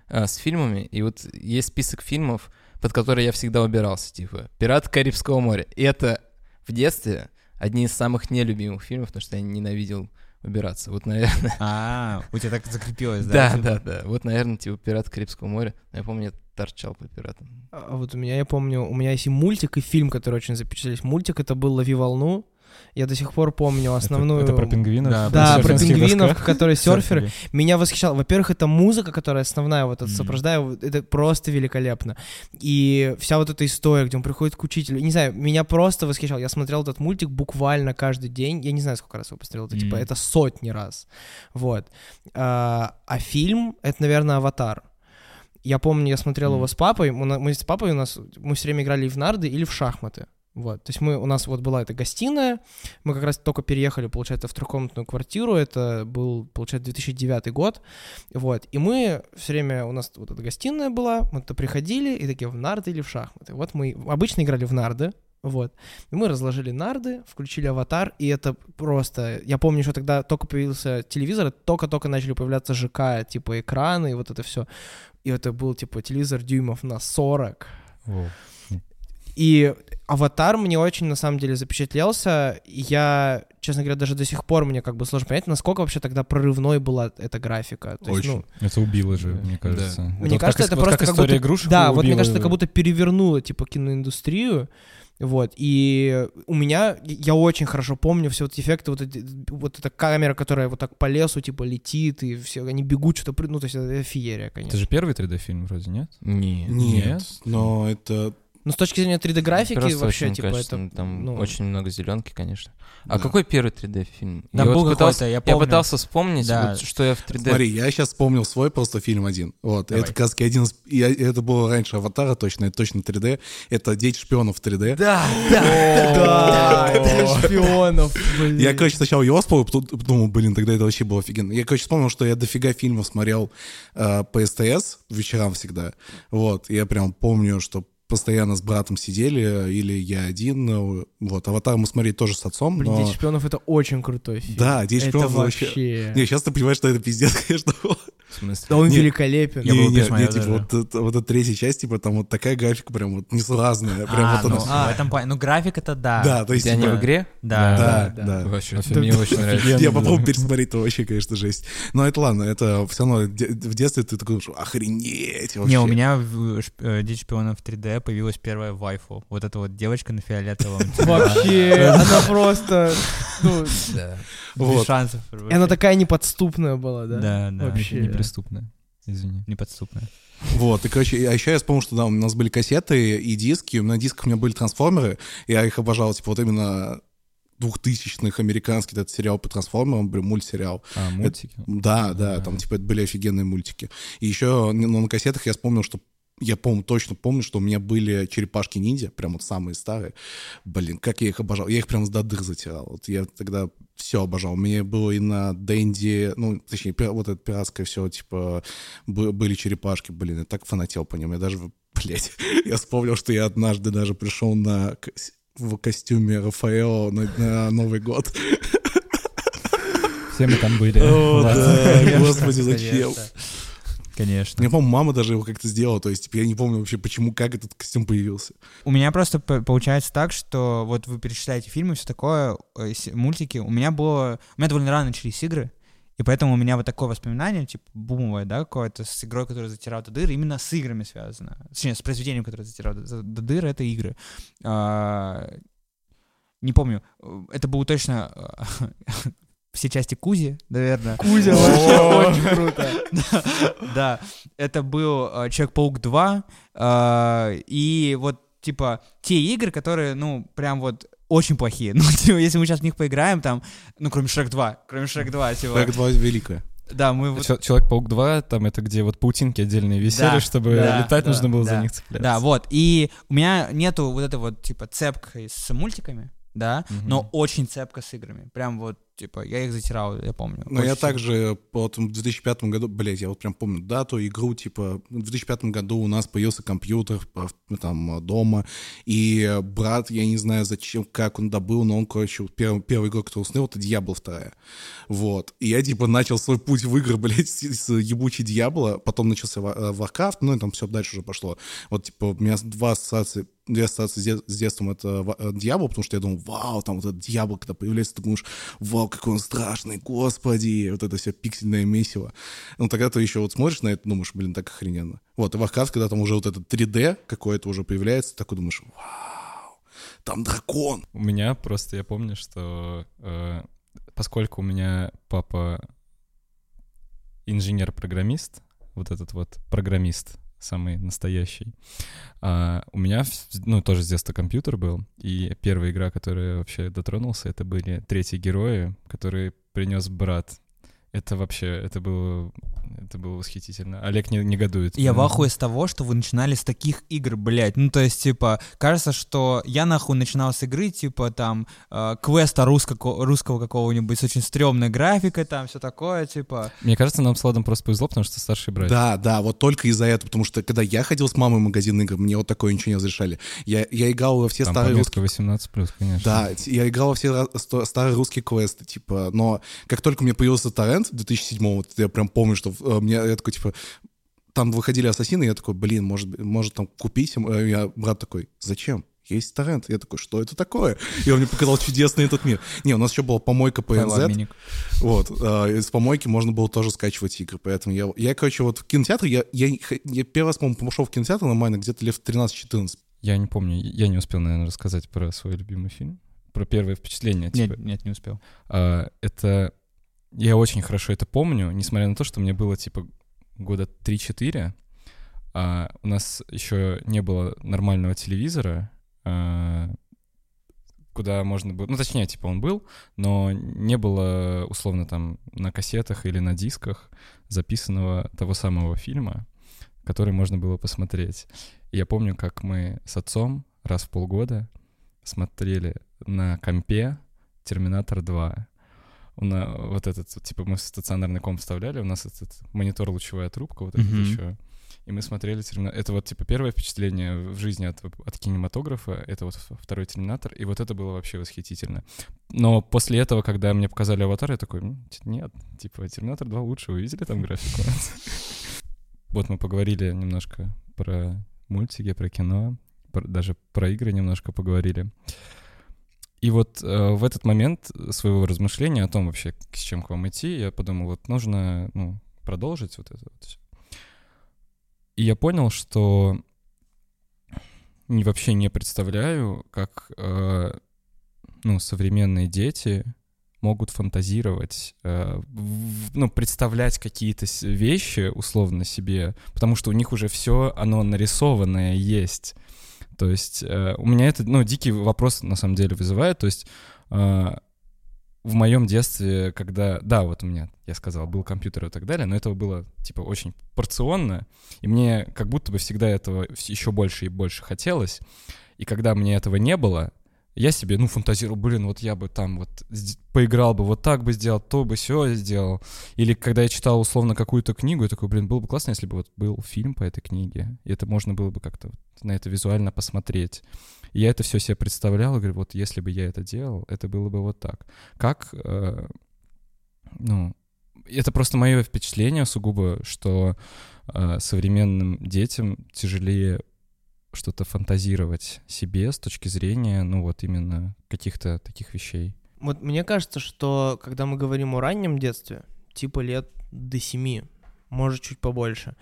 а, с фильмами, и вот есть список фильмов, под которые я всегда убирался, типа «Пираты Карибского моря». И это в детстве одни из самых нелюбимых фильмов, потому что я ненавидел убираться. Вот, наверное... А, у тебя так закрепилось, да? Да, типа? да, да. Вот, наверное, типа «Пираты Карибского моря». Я помню, я торчал по пиратам. А вот у меня, я помню, у меня есть и мультик, и фильм, который очень запечатлелись. Мультик это был «Лови волну». Я до сих пор помню основную... Это, это про пингвинов? Да, Да, про пингвинов, досках? которые серферы. Серферы. Меня восхищало. Во-первых, это музыка, которая основная, вот сопровождаю, вот это просто великолепно. И вся вот эта история, где он приходит к учителю, не знаю, меня просто восхищал. Я смотрел этот мультик буквально каждый день. Я не знаю, сколько раз его посмотрел, это типа это сотни раз. Вот. А, а фильм это, наверное, Аватар. Я помню, я смотрел Мгм. его с папой. Мы, мы с папой у нас мы все время играли в нарды или в шахматы. Вот, то есть мы, у нас вот была эта гостиная, мы как раз только переехали, получается, в трехкомнатную квартиру, это был, получается, 2009 год, вот, и мы все время, у нас вот эта гостиная была, мы туда приходили и такие в нарды или в шахматы. Вот мы обычно играли в нарды, Вот. И мы разложили нарды, включили аватар, и это просто... Я помню, что тогда только появился телевизор, только-только начали появляться ЖК, типа экраны и вот это все. И это был, типа, телевизор дюймов на 40. Воу. И аватар мне очень, на самом деле, запечатлелся. Я, честно говоря, даже до сих пор мне как бы сложно понять, насколько вообще тогда прорывной была эта графика. То есть, Очень. ну, Это убило же, мне кажется. Мне вот кажется, как, это вот просто как как история будто- игрушек Да, вот мне кажется, это как будто перевернуло, типа, киноиндустрию. Вот, и у меня, я очень хорошо помню все вот эффекты, вот, эти, вот эта камера, которая вот так по лесу, типа, летит, и все, они бегут, что-то, при- ну, то есть это феерия, конечно. Это же первый 3D-фильм вроде, нет? Не. Нет, Нет? но это... Ну, с точки зрения 3D-графики, Просто вообще, очень типа, качественно, это... там ну, очень много зеленки, конечно. А Да. какой первый 3D фильм? Там я вот пытался, я я помню. пытался вспомнить, Да. вот, что я в 3D. Смотри, я сейчас вспомнил свой просто фильм один. Вот, Давай. это как один из... я- это было раньше «Аватара» точно, это точно 3D. Это «Дети шпионов» в 3D. Да, Да, это шпионов, блин. Я, короче, сначала его вспомнил, потом думал, блин, тогда это вообще было офигенно. Я, короче, вспомнил, что я дофига фильмов смотрел э, по СТС вечерам всегда. Вот, я прям помню, что постоянно с братом сидели, или я один. ну, Вот, «Аватар» мы смотрели тоже с отцом, Блин, но... «Дети шпионов» — это очень крутой фильм. Да, «Дети это шпионов» вообще... вообще... Не, сейчас ты понимаешь, что это пиздец, конечно, в смысле? Да он Не, великолепен. Я не, был не, пересмотрел не, типа, вот, это- вот эта третья часть, типа, там вот такая графика прям вот несуразная. Прям А, вот ну, она- в этом плане. Ну, график это да. Да, то есть, Где они типа, в игре? Да. Да, да, да. Вообще, Это мне очень нравится. Я да. попробую пересмотреть, это вообще, конечно, жесть. Но это ладно, это все равно в детстве ты такой, что охренеть вообще. Не, у меня э, э, Дети шпионов 3D появилась первая вайфу. Вот эта вот девочка на фиолетовом. Вообще, она просто... Ну. Без шансов. и она такая неподступная была, да? Да, да. Вообще. Это неприступно. Извини. Неподступная. Вот, и, короче, а еще я вспомнил, что да, у нас были кассеты и диски, и на дисках у меня были трансформеры, я их обожал, типа, вот именно двухтысячных американский этот сериал по трансформерам, блин, мультсериал. А, мультики? Да, да, Да. там, типа, это были офигенные мультики. И еще ну, на кассетах я вспомнил, что я помню, точно помню, что у меня были черепашки-ниндзя, прям вот самые старые. Блин, как я их обожал. Я их прям с до дыр затирал. Вот я тогда все обожал. У меня было и на Дэнди, ну, точнее, вот это пиратское все, типа, бы- были черепашки. Блин, я так фанател по ним. Я даже, блядь, я вспомнил, что я однажды даже пришел на в костюме Рафаэло на, на Новый год. Все мы там были. О, да, господи, зачем? Конечно. Я помню, мама даже его как-то сделала, то есть типа, я не помню вообще, почему, как этот костюм появился. У меня просто получается так, что вот вы перечисляете фильмы, все такое, э, мультики. У меня было... У меня довольно рано начались игры, и поэтому у меня вот такое воспоминание, типа, бумовое, да, какое-то, с игрой, которая затирала до дыр, именно с играми связано. Точнее, с произведением, которое затирало до, до дыр, это игры. А, не помню, э, это было точно э, все части Кузи, наверное. Кузя вообще очень круто. Да, это был э, Человек-паук 2, э, и вот, типа, те игры, которые, ну, прям вот очень плохие. Ну, типа, если мы сейчас в них поиграем, там, ну, кроме Шрек 2, кроме Шрек 2, типа, Как два великое. да, мы вот... Чел- Человек-паук 2, там это где вот паутинки отдельные висели, Да, чтобы да, летать да, нужно было да. за них цепляться. Да, вот, и у меня нету вот этой вот, типа, цепкой с мультиками, да, Мгм. но очень цепко с играми. Прям вот, типа, я их затирал, я помню. Но я также вот в 2005 году, блядь, я вот прям помню дату, игру, типа, в 2005 году у нас появился компьютер ну, там дома, и брат, я не знаю зачем, как он добыл, но он, короче, первый, первый игру, который установил, это Diablo 2. Вот. И я, типа, начал свой путь в игры, блядь, с, с ебучей Diablo, потом начался Ва- э, Warcraft, ну и там все дальше уже пошло. Вот, типа, у меня два ассоциации две ассоциации с де- с детством это Диабло, потому что я думал, вау, там вот этот Диабло, когда появляется, ты думаешь, вау, какой он страшный, господи, вот это все пиксельное месиво. Ну, тогда ты еще вот смотришь на это, думаешь, блин, так охрененно. Вот, и Warcraft, когда там уже вот этот 3D какое-то уже появляется, такой думаешь, вау, там дракон. У меня просто, я помню, что э, поскольку у меня папа инженер-программист, вот этот вот программист, самый настоящий, а, у меня, ну, тоже с детства компьютер был, и первая игра, которая вообще дотронулся, это были третьи герои, которые принес брат. Это вообще, это было Это было восхитительно. Олег не негодует. Я в ахуе с того, что вы начинали с таких игр, блядь. Ну, то есть, типа, кажется, что я нахуй начинал с игры, типа, там, э, квеста русского, русского какого-нибудь с очень стрёмной графикой, там, все такое, типа. Мне кажется, нам с Владом просто повезло, потому что старший брат. Да, да, вот только из-за этого, потому что когда я ходил с мамой в магазин игр, мне вот такое ничего не разрешали. Я, я играл во все Там старые русские... 18+, конечно. Да, я играл во все старые русские квесты, типа, но как только мне появился торрент в 2007 вот я прям помню, что э, мне, я такой, типа, там выходили ассасины, и я такой, блин, может, может там купить? им?» Э, Я, брат такой, зачем? Есть торрент. Я такой, что это такое? И он мне показал чудесный этот мир. Не, у нас еще была помойка PNZ. Вот, э, из помойки можно было тоже скачивать игры, поэтому я, я короче, вот в кинотеатре, я, я, я первый раз, по-моему, пошел в кинотеатр нормально где-то лет в 13-14. Я не помню, я не успел, наверное, рассказать про свой любимый фильм. Про первое впечатление. Типа, Нет, нет, не успел. А, это... Я очень хорошо это помню, несмотря на то, что мне было, типа, года 3-4. А, у нас еще не было нормального телевизора, а, куда можно было... Ну, точнее, типа, он был, но не было, условно, там, на кассетах или на дисках записанного того самого фильма, который можно было посмотреть. И я помню, как мы с отцом раз в полгода смотрели на компе «Терминатор 2». У на, вот этот, типа, мы стационарный комп вставляли, у нас этот монитор лучевая трубка, вот этот Мгм. еще. И мы смотрели «Терминатор». Это вот, типа, первое впечатление в жизни от, от кинематографа, это вот второй «Терминатор», и вот это было вообще восхитительно. Но после этого, когда мне показали «Аватар», я такой, «М, нет, типа, «Терминатор 2» лучше, вы видели там графику? Вот мы поговорили немножко про мультики, про кино, даже про игры немножко поговорили. И вот э, в этот момент своего размышления о том вообще, с чем к вам идти, я подумал, вот нужно ну, продолжить вот это вот всё. И я понял, что не, вообще не представляю, как э, ну, современные дети могут фантазировать, э, в- ну, представлять какие-то вещи условно себе, потому что у них уже все оно нарисованное есть. То есть э, у меня это, ну, дикий вопрос на самом деле вызывает. То есть э, в моем детстве, когда, да, вот у меня, я сказал, был компьютер и так далее, но этого было, типа, очень порционно, и мне как будто бы всегда этого еще больше и больше хотелось. И когда мне этого не было, я себе, ну, фантазировал, блин, вот я бы там вот поиграл бы, вот так бы сделал, то бы все сделал. Или когда я читал условно какую-то книгу, я такой, блин, было бы классно, если бы вот был фильм по этой книге, и это можно было бы как-то вот на это визуально посмотреть. И я это все себе представлял, говорю, вот если бы я это делал, это было бы вот так. Как, э, ну, это просто мое впечатление сугубо, что э, современным детям тяжелее что-то фантазировать себе с точки зрения, ну вот именно каких-то таких вещей. Вот мне кажется, что когда мы говорим о раннем детстве, типа лет до семи, может, чуть побольше,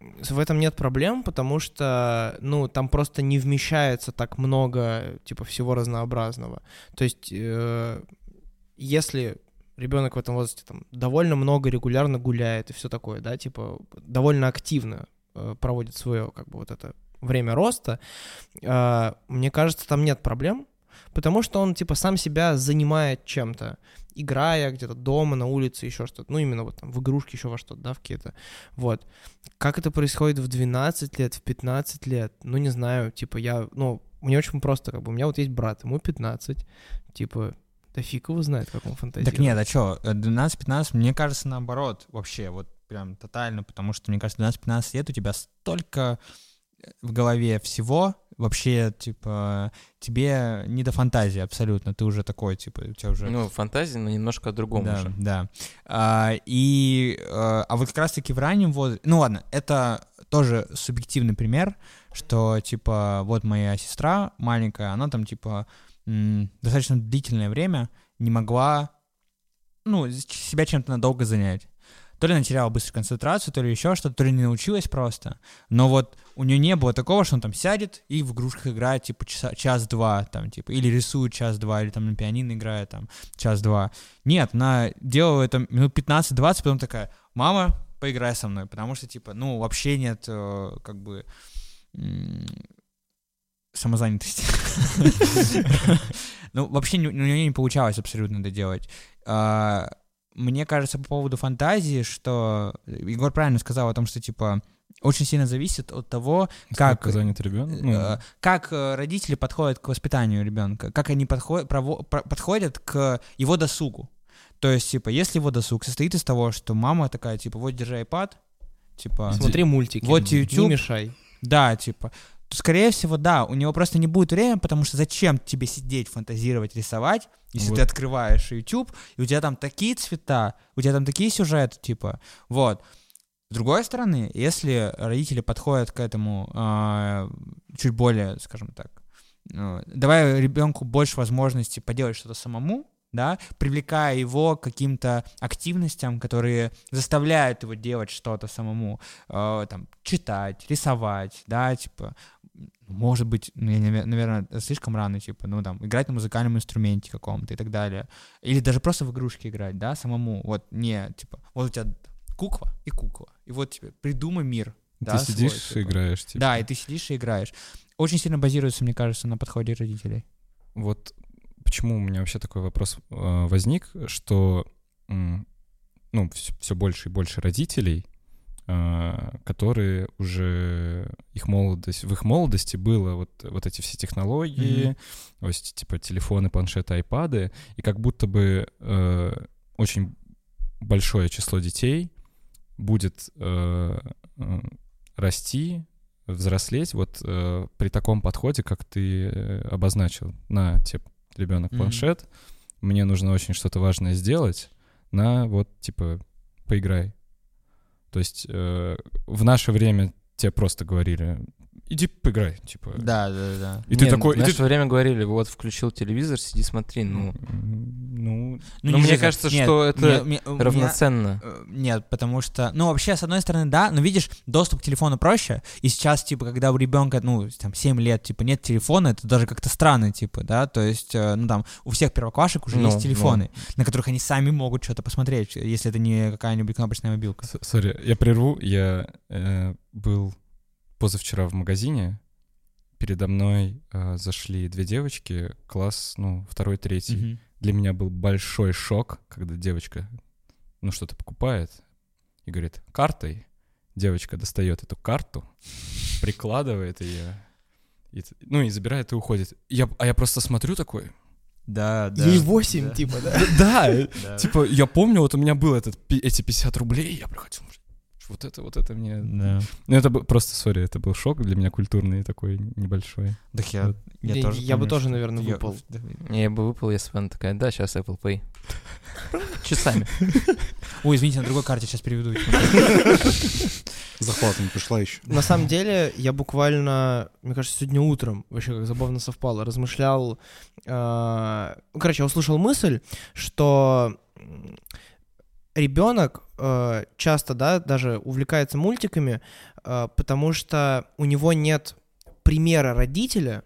в этом нет проблем, потому что, ну, там просто не вмещается так много, типа, всего разнообразного. То есть, э, если ребенок в этом возрасте там довольно много регулярно гуляет и все такое, да, типа, довольно активно э, проводит свое, как бы, вот это время роста, э, мне кажется, там нет проблем, потому что он, типа, сам себя занимает чем-то, играя где-то дома, на улице, еще что-то, ну, именно вот там в игрушки еще во что-то, да, в какие-то, вот. Как это происходит в 12 лет, в 15 лет, ну, не знаю, типа, я, ну, мне очень просто, как бы, у меня вот есть брат, ему 15, типа, да фиг его знает, как он фантазирует. Так нет, а что, 12-15, мне кажется, наоборот, вообще, вот прям тотально, потому что, мне кажется, 12-15 лет у тебя столько э, в голове всего, вообще, типа, тебе не до фантазии абсолютно, ты уже такой, типа, у тебя уже... Ну, фантазия, но немножко о другом да, уже. да. А, и, э, а вот как раз-таки в раннем возрасте... Ну ладно, это тоже субъективный пример, что, типа, вот моя сестра маленькая, она там, типа, достаточно длительное время не могла, ну, себя чем-то надолго занять. То ли она теряла быстро концентрацию, то ли еще что-то, то ли не научилась просто. Но вот у нее не было такого, что он там сядет и в игрушках играет, типа, часа- час-два, там, типа, или рисует час-два, или там на пианино играет, там, час-два. Нет, она делала это минут 15-20, потом такая, мама, поиграй со мной, потому что, типа, ну, вообще нет, э, как бы, самозанятости. Ну, вообще у нее не получалось абсолютно это делать. Мне кажется, по поводу фантазии, что Егор правильно сказал о том, что, типа, очень сильно зависит от того, как, занят ребенок? Ну, э, как э, родители подходят к воспитанию ребенка, как они подходят, право- про- подходят к его досугу. То есть, типа, если его досуг состоит из того, что мама такая, типа, вот, держи iPad, типа, Смотри мультики. Вот Не YouTube. мешай. да, типа, скорее всего, да, у него просто не будет времени, потому что зачем тебе сидеть, фантазировать, рисовать, если Вот. ты открываешь YouTube, и у тебя там такие цвета, у тебя там такие сюжеты, типа, вот. С другой стороны, если родители подходят к этому а, чуть более, скажем так, ну, давая ребенку больше возможностей поделать что-то самому, да, привлекая его к каким-то активностям, которые заставляют его делать что-то самому, э, там, читать, рисовать, да, типа, может быть, ну, я, наверное, слишком рано, типа, ну, там, играть на музыкальном инструменте каком-то и так далее. Или даже просто в игрушки играть, да, самому, вот, не, типа, вот у тебя кукла и кукла, и вот тебе придумай мир, ты да, свой, сидишь типа. и играешь. типа. Да, и ты сидишь и играешь. Очень сильно базируется, мне кажется, на подходе родителей. Вот почему у меня вообще такой вопрос э, возник, что ну, все больше и больше родителей, которые уже их молодость, в их молодости было вот, вот эти все технологии, Мгм. то есть типа телефоны, планшеты, айпады, и как будто бы э, очень большое число детей будет э, э, расти, взрослеть вот э, при таком подходе, как ты э, обозначил. На, тебе, ребенок, планшет, мне нужно очень что-то важное сделать, на вот, типа, поиграй. То есть э, в наше время тебе просто говорили, иди поиграй, типа. Да, да, да. И ты Не, такой... В и ты- наше время говорили, вот включил телевизор, сиди, смотри. Ну, Ну, Ну, мне кажется, что это мне- меня- равноценно. э, Нет, потому что, ну, вообще, с одной стороны, да, но видишь, доступ к телефону проще, и сейчас, типа, когда у ребенка, ну, там, 7 лет, типа, нет телефона, это даже как-то странно, типа, да, то есть, э, ну, там, у всех первоклашек уже Ну, есть телефоны, на которых они сами могут что-то посмотреть, если это не какая-нибудь кнопочная мобилка. Сори, я прерву. Я э, был позавчера в магазине. Передо мной э, зашли две девочки, класс, ну, второй, третий. Мгм. Для меня был большой шок, когда девочка, ну, что-то покупает и говорит, картой. Девочка достает эту карту, прикладывает ее, и ну, и забирает и уходит. Я, а я просто смотрю такой, Да, да. Ей 8, да. типа, да? да, типа, я помню, вот у меня был этот, эти 50 рублей, я приходил, вот это, вот это мне Да. Ну, это был просто, сори, это был шок для меня культурный такой небольшой. Так я, Вот. я Я- тоже я бы помню, тоже, что наверное, я- выпал. да. Я бы выпал, если бы она такая, да, сейчас Apple Pay. Часами. Ой, извините, на другой карте сейчас переведу. Захватом пришла еще. На самом деле, я буквально, мне кажется, сегодня утром, вообще как забавно совпало, размышлял... э, ну, короче, я услышал мысль, что ребенок э, часто, да, даже увлекается мультиками, э, потому что у него нет примера родителя,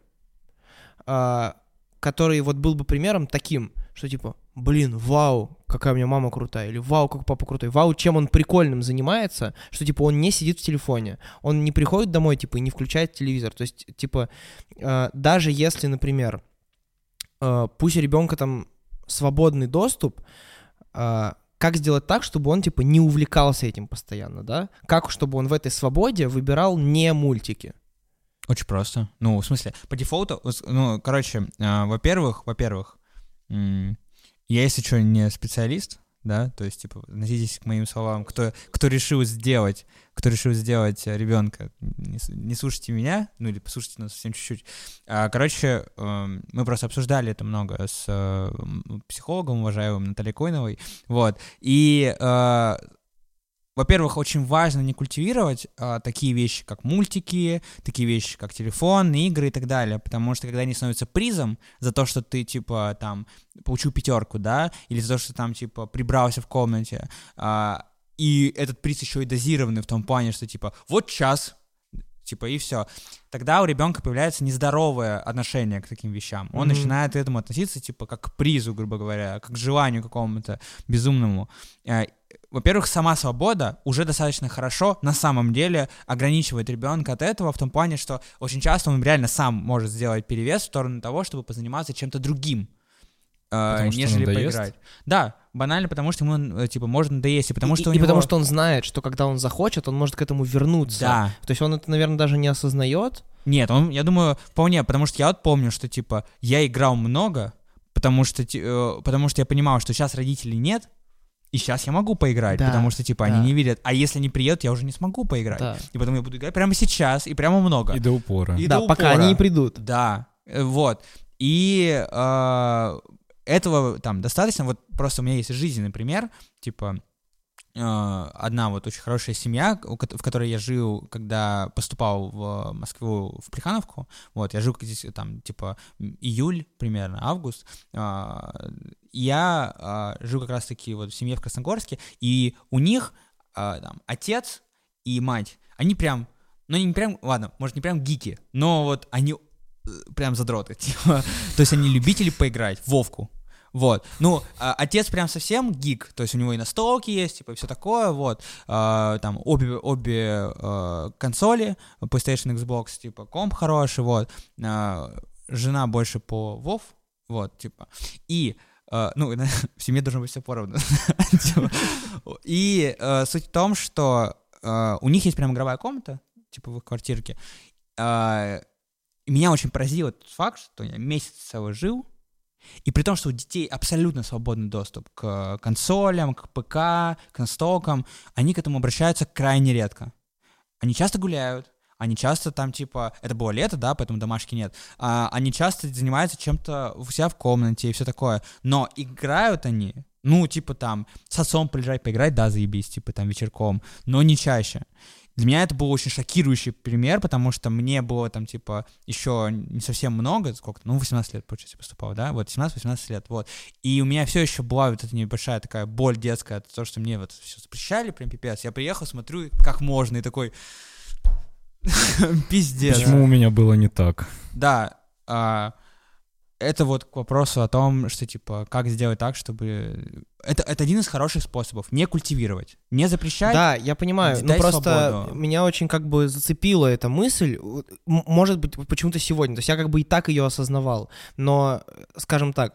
э, который вот был бы примером таким, что типа, блин, вау, какая у меня мама крутая, или вау, как папа крутой, вау, чем он прикольным занимается, что типа он не сидит в телефоне, он не приходит домой, типа, и не включает телевизор, то есть, типа, э, даже если, например, э, пусть у ребенка там свободный доступ, э, как сделать так, чтобы он, типа, не увлекался этим постоянно, да? Как, чтобы он в этой свободе выбирал не мультики? Очень просто. Ну, в смысле, по дефолту, ну, короче, а, во-первых, во-первых, я, если что, не специалист, да, то есть, типа, относитесь к моим словам, кто, кто решил сделать, кто решил сделать ребенка, не, не слушайте меня, ну, или послушайте нас совсем чуть-чуть. А, короче, эм, мы просто обсуждали это много с э, психологом уважаемым Натальей Койновой, вот, и э, во-первых, очень важно не культивировать а, такие вещи, как мультики, такие вещи, как телефон, игры и так далее, потому что когда они становятся призом за то, что ты, типа, там, получил пятерку, да, или за то, что там, типа, прибрался в комнате, а, и этот приз еще и дозированный в том плане, что, типа, вот час, типа, и все. Тогда у ребенка появляется нездоровое отношение к таким вещам. Он Мгм. начинает к этому относиться, типа, как к призу, грубо говоря, как к желанию какому-то безумному. Во-первых, сама свобода уже достаточно хорошо на самом деле ограничивает ребенка от этого в том плане, что очень часто он реально сам может сделать перевес в сторону того, чтобы позаниматься чем-то другим, э, Потому нежели поиграть. Да, банально потому, что ему, э, типа, можно надоесть, и потому и, что и него... потому что он знает, что когда он захочет, он может к этому вернуться. Да. То есть он это, наверное, даже не осознает. Нет, он, я думаю, вполне, потому что я вот помню, что, типа, я играл много, потому что, э, потому что я понимал, что сейчас родителей нет, и сейчас я могу поиграть, Да, потому что, типа, да. они не видят. А если они приедут, я уже не смогу поиграть. Да. И потом я буду играть прямо сейчас, и прямо много. И до упора. И да, до пока упора. они не придут. Да, э, вот. И э, этого там достаточно. Вот просто у меня есть жизненный пример, типа одна вот очень хорошая семья, в которой я жил, когда поступал в Москву в Плехановку. Вот, я жил здесь там типа июль примерно, август. А, я а, жил как раз-таки вот в семье в Красногорске, и у них а, там отец и мать, они прям, ну не прям, ладно, может не прям гики, но вот они э, прям задроты, типа, то есть они любители поиграть в Вовку. Вот. Ну, а, отец прям совсем гик, то есть у него и настолки есть, типа, и все такое, вот. А, там обе, обе а, консоли, PlayStation, Xbox, типа, комп хороший, вот. Жена больше по WoW, вот, типа. И, а, ну, в семье должно быть все поровну. Типа. И а, суть в том, что а, у них есть прям игровая комната, типа, в их квартирке. И меня очень поразил тот факт, что я месяц целый жил, и при том, что у детей абсолютно свободный доступ к консолям, к ПК, к настолкам, они к этому обращаются крайне редко. Они часто гуляют, они часто там, типа, это было лето, да, поэтому домашки нет, а, они часто занимаются чем-то у себя в комнате и все такое, но играют они, ну, типа, там, с отцом полежать, поиграть, да, заебись, типа, там, вечерком, но не чаще. Для меня это был очень шокирующий пример, потому что мне было там, типа, еще не совсем много, сколько ну, 18 лет, получается, поступал, да, вот, 17-18 лет, вот. И у меня все еще была вот эта небольшая такая боль детская того, что мне вот все запрещали, прям пипец. Я приехал, смотрю, как можно, и такой, пиздец. Почему у меня было не так? Да, а, это вот к вопросу о том, что, типа, как сделать так, чтобы... Это, это один из хороших способов. Не культивировать, не запрещать. Да, я понимаю. Ну просто свободу. меня очень как бы зацепила эта мысль. Может быть, почему-то сегодня. То есть я как бы и так ее осознавал. Но, скажем так,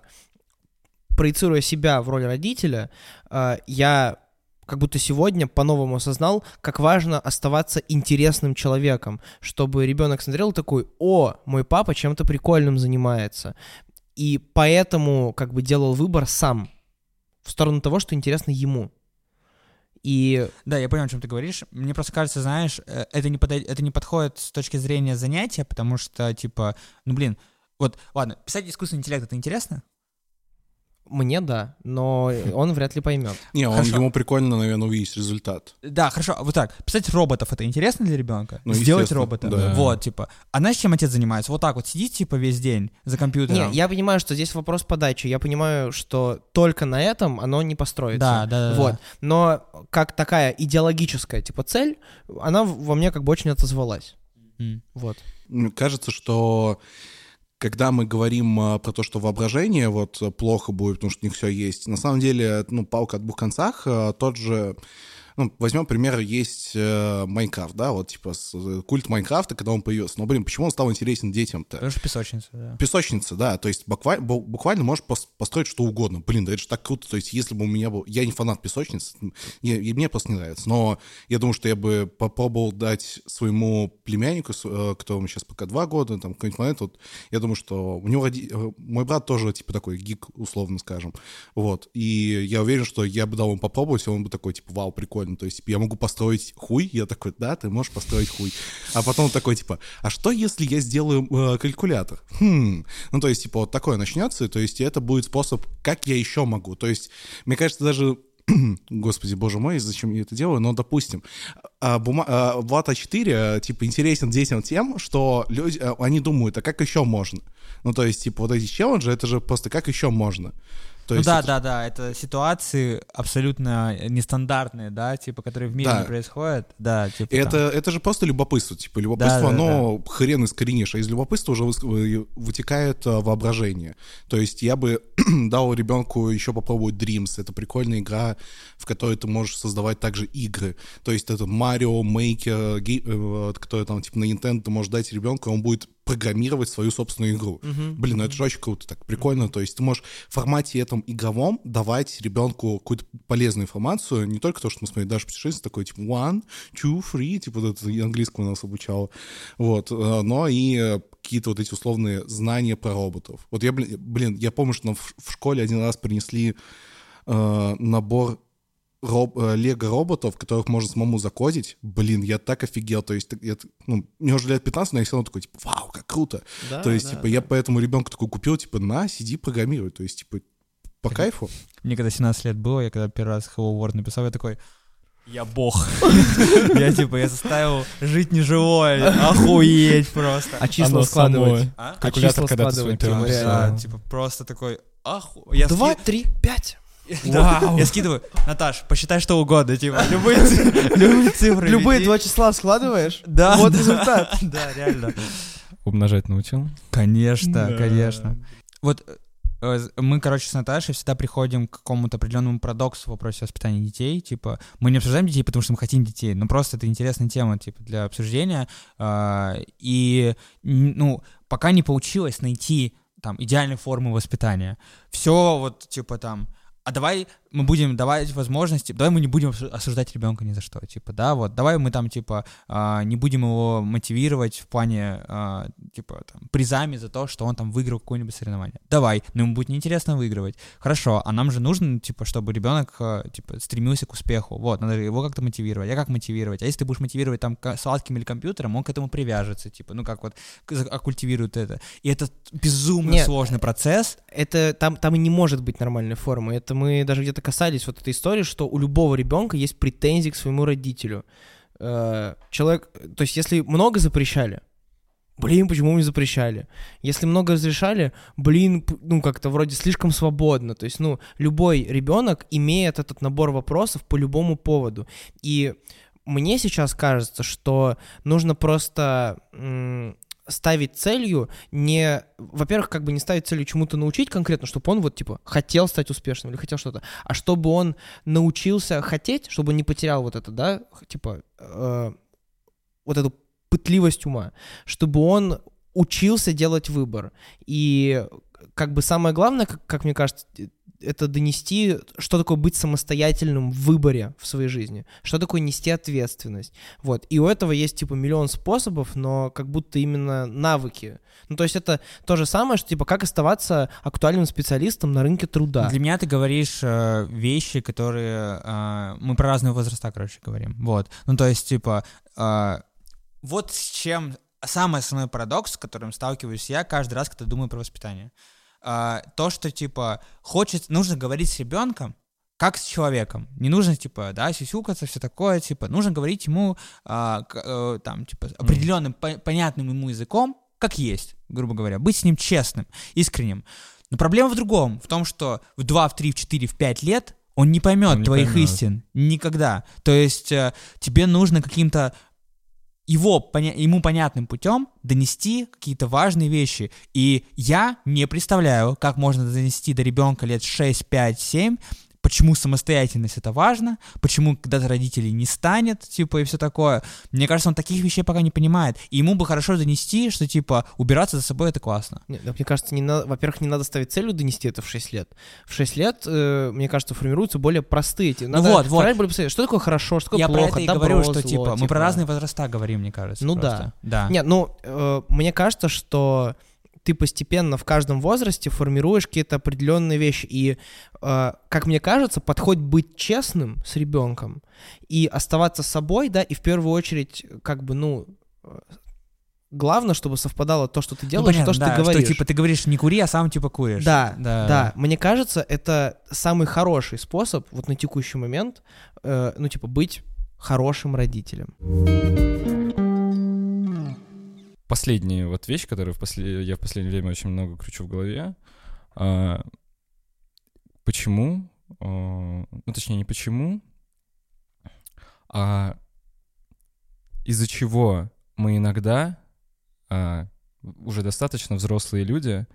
проецируя себя в роли родителя, э, я как будто сегодня по-новому осознал, как важно оставаться интересным человеком, чтобы ребенок смотрел такой, о, мой папа чем-то прикольным занимается. И поэтому как бы делал выбор сам в сторону того, что интересно ему. И Да, я понял, о чем ты говоришь. Мне просто кажется, знаешь, э, это не, подой- это не подходит с точки зрения занятия, потому что, типа, ну, блин, вот, ладно, писать искусственный интеллект — это интересно? Мне да, но он вряд ли поймет. Не, он, Хорошо. ему прикольно, наверное, увидеть результат. Да, хорошо, вот так, писать роботов — это интересно для ребенка? Ну, Сделать робота? да. Вот, типа. А знаешь, чем отец занимается? Вот так вот сидит, типа, весь день за компьютером. Не, я понимаю, что здесь вопрос подачи. Я понимаю, что только на этом оно не построится. Да, да, да. Вот. да. Но как такая идеологическая, типа, цель, она во мне как бы очень отозвалась. М. Вот. Мне кажется, что когда мы говорим а, про то, что воображение вот а, плохо будет, потому что них все есть, на самом деле, ну, палка о двух концах, а, тот же, ну, возьмем пример, есть э, Майнкрафт, да, вот типа с- э, культ Майнкрафта, когда он появился. Но, блин, почему он стал интересен детям-то? Потому что песочница, да. Песочница, да, то есть буквально, буквально можешь пос- построить что угодно. Блин, да это же так круто, то есть если бы у меня был... Я не фанат песочниц, и, и мне просто не нравится, но я думаю, что я бы попробовал дать своему племяннику, э, которому сейчас пока два года, там, какой-нибудь момент, вот, я думаю, что у него роди- э, мой брат тоже, типа, такой гик, условно скажем, вот, и я уверен, что я бы дал ему попробовать, и он бы такой, типа, вау, прикольно, то есть, типа, я могу построить хуй, я такой, да, ты можешь построить хуй, а потом он такой, типа, а что, если я сделаю э, калькулятор? Хм. Ну, то есть, типа, вот такое начнется, то есть, это будет способ, как я еще могу. То есть, мне кажется, даже Господи, боже мой, зачем я это делаю? Но, допустим, а, бума... а, Влад А4, типа, интересен детям тем, что люди, а, они думают, а как еще можно? Ну, то есть, типа, вот эти челленджи, это же просто как еще можно? То ну есть да, это- да, да, это ситуации абсолютно нестандартные, да, типа, которые в мире Да. не происходят. Да, типа. Это, там. это же просто любопытство. Типа, любопытство, Да, да, оно хрен искоренишь, а из любопытства уже вытекает а, воображение. То есть я бы дал ребенку еще попробовать Dreams. Это прикольная игра, в которой ты можешь создавать также игры. То есть это Mario Maker, ге- э, который там типа на Nintendo ты можешь дать ребенку, он будет программировать свою собственную игру. Блин, ну это же очень круто, так прикольно. То есть ты можешь в формате этом игровом давать ребенку какую-то полезную информацию, не только то, что мы смотрели даже путешествие такое, типа one, two, three, типа вот это английскому нас обучало, вот, э, но и какие-то вот эти условные знания про роботов. Вот я, блин, я помню, что нам в в школе один раз принесли э, набор роб- э, лего-роботов, которых можно самому закодить. Блин, я так офигел. То есть, я, ну, мне уже лет 15, но я все равно такой, типа, вау, как круто. Да, То есть, да, типа, да. я поэтому ребенку такой купил, типа, на, сиди, программируй. То есть, типа, по кайфу. Мне когда 17 лет было, я когда первый раз Hello World написал, я такой, я бог. Я типа, я заставил жить неживое. Охуеть просто. А числа Оно складывать? А? Калькулятор, числа когда ты складывать, своим первым типа, типа просто такой, аху... Я Два, ски- три, пять. Да, я скидываю, Наташ, посчитай что угодно, типа, любые любые цифры. Любые веди». два числа складываешь? Да, Вот результат. Да, реально. Умножать научил? Конечно, Да. конечно. Вот э, мы, короче, с Наташей всегда приходим к какому-то определенному парадоксу в вопросе воспитания детей. Типа, мы не обсуждаем детей, потому что мы хотим детей, но просто это интересная тема, типа, для обсуждения. А, И, ну, пока не получилось найти там идеальной формы воспитания. Все вот, типа, там, а давай мы будем давать возможности, давай мы не будем осу- осуждать ребенка ни за что, типа, да, вот, давай мы там, типа, а, не будем его мотивировать в плане, а, типа, там, призами за то, что он там выиграл какое-нибудь соревнование. Давай, но ему будет неинтересно выигрывать. Хорошо, а нам же нужно, типа, чтобы ребенок, а, типа, стремился к успеху. Вот, надо его как-то мотивировать. А как мотивировать? А если ты будешь мотивировать там сладким или компьютером, он к этому привяжется, типа, ну, как вот, оккультивирует это. И это безумно Нет. сложный процесс. это там, там и не может быть нормальной формы. Это мы даже где-то касались вот этой истории, что у любого ребенка есть претензии к своему родителю. Э, Человек, то есть если много запрещали, блин, почему не запрещали? Если много разрешали, блин, ну как-то вроде слишком свободно. То есть, ну, любой ребенок имеет этот набор вопросов по любому поводу. И мне сейчас кажется, что нужно просто ставить целью не, во-первых, как бы не ставить целью чему-то научить конкретно, чтобы он вот типа хотел стать успешным или хотел что-то, а чтобы он научился хотеть, чтобы он не потерял вот это, да, типа э, вот эту пытливость ума, чтобы он учился делать выбор. И как бы самое главное, как, как мне кажется, это донести, что такое быть самостоятельным в выборе в своей жизни, что такое нести ответственность. Вот. И у этого есть, типа, миллион способов, но как будто именно навыки. Ну, то есть это то же самое, что, типа, как оставаться актуальным специалистом на рынке труда. Для меня ты говоришь э, вещи, которые... э, мы про разные возраста, короче, говорим. Вот. Ну, то есть, типа... э, вот с чем... Самый основной парадокс, с которым сталкиваюсь я каждый раз, когда думаю про воспитание. Э, то, что, типа, хочет... Нужно говорить с ребенком, как с человеком. Не нужно, типа, да, сисюкаться, все такое, типа, нужно говорить ему, а, к- э, там, типа, определенным, по- понятным ему языком, как есть, грубо говоря, быть с ним честным, искренним. Но проблема в другом, в том, что в 2, в 3, в 4, в 5 лет он не поймет Он не твоих поймет. истин никогда. То есть э, тебе нужно каким-то его ему понятным путем донести какие-то важные вещи. И я не представляю, как можно донести до ребенка лет 6, 5, 7, почему самостоятельность это важно, почему когда-то родителей не станет, типа, и все такое. Мне кажется, он таких вещей пока не понимает. И ему бы хорошо донести, что, типа, убираться за собой это классно. Нет, да, мне кажется, не на- во-первых, не надо ставить целью донести это в 6 лет. В 6 лет, э, мне кажется, формируются более простые. эти- Надо вот, вот. более простые. Что такое хорошо, что такое я плохо, про это и добро, говорю, что, зло, типа, мы про разные возраста говорим, мне кажется. Ну просто. Да. Нет, ну, э, мне кажется, что ты постепенно в каждом возрасте формируешь какие-то определенные вещи. И, э, как мне кажется, подходит быть честным с ребенком и оставаться собой, да, и в первую очередь, как бы, ну, э, главное, чтобы совпадало то, что ты Ну, делаешь, и понятно, то, что да, ты говоришь. типа, ты говоришь не кури, а сам, типа, куришь. Да, да. да, Мне кажется, это самый хороший способ вот на текущий момент, э, ну, типа, быть хорошим родителем. Последняя вот вещь, которую в после... я в последнее время очень много кручу в голове. А, Почему? а, Ну, точнее, не почему, а из-за чего мы иногда, а, уже достаточно взрослые люди,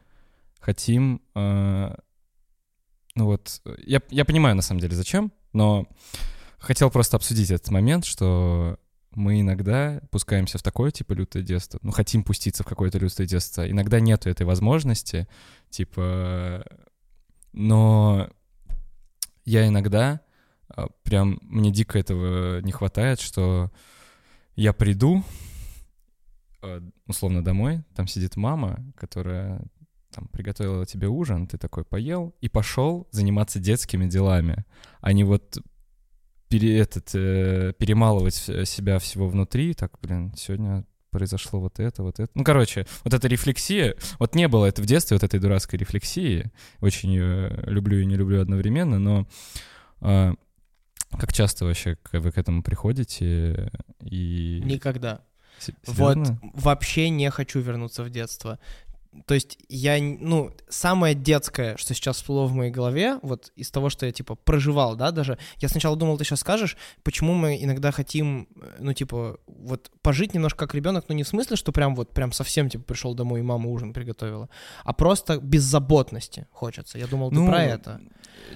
хотим а, ну вот, я, я понимаю на самом деле зачем, но хотел просто обсудить этот момент, что мы иногда пускаемся в такое, типа, лютое детство, ну, хотим пуститься в какое-то лютое детство, иногда нету этой возможности, типа, но я иногда, а, прям, мне дико этого не хватает, что я приду, э, условно, домой, там сидит мама, которая там приготовила тебе ужин, ты такой поел и пошел заниматься детскими делами, а не вот пере, этот, э, перемалывать себя всего внутри, так, блин, сегодня произошло вот это, вот это. Ну, короче, вот эта рефлексия, вот не было это в детстве, вот этой дурацкой рефлексии, очень ее люблю и не люблю одновременно, но э, как часто вообще вы к этому приходите и... Никогда. С- Вот серьезно? вообще не хочу вернуться в детство. То есть я, ну, самое детское, что сейчас всплыло в моей голове, вот из того, что я, типа, проживал, да, даже, я сначала думал, ты сейчас скажешь, почему мы иногда хотим, э, ну, типа, вот пожить немножко как ребенок, ну, не в смысле, что прям вот, прям совсем, типа, пришел домой и мама ужин приготовила, а просто беззаботности хочется. Я думал, ты Ну, про это.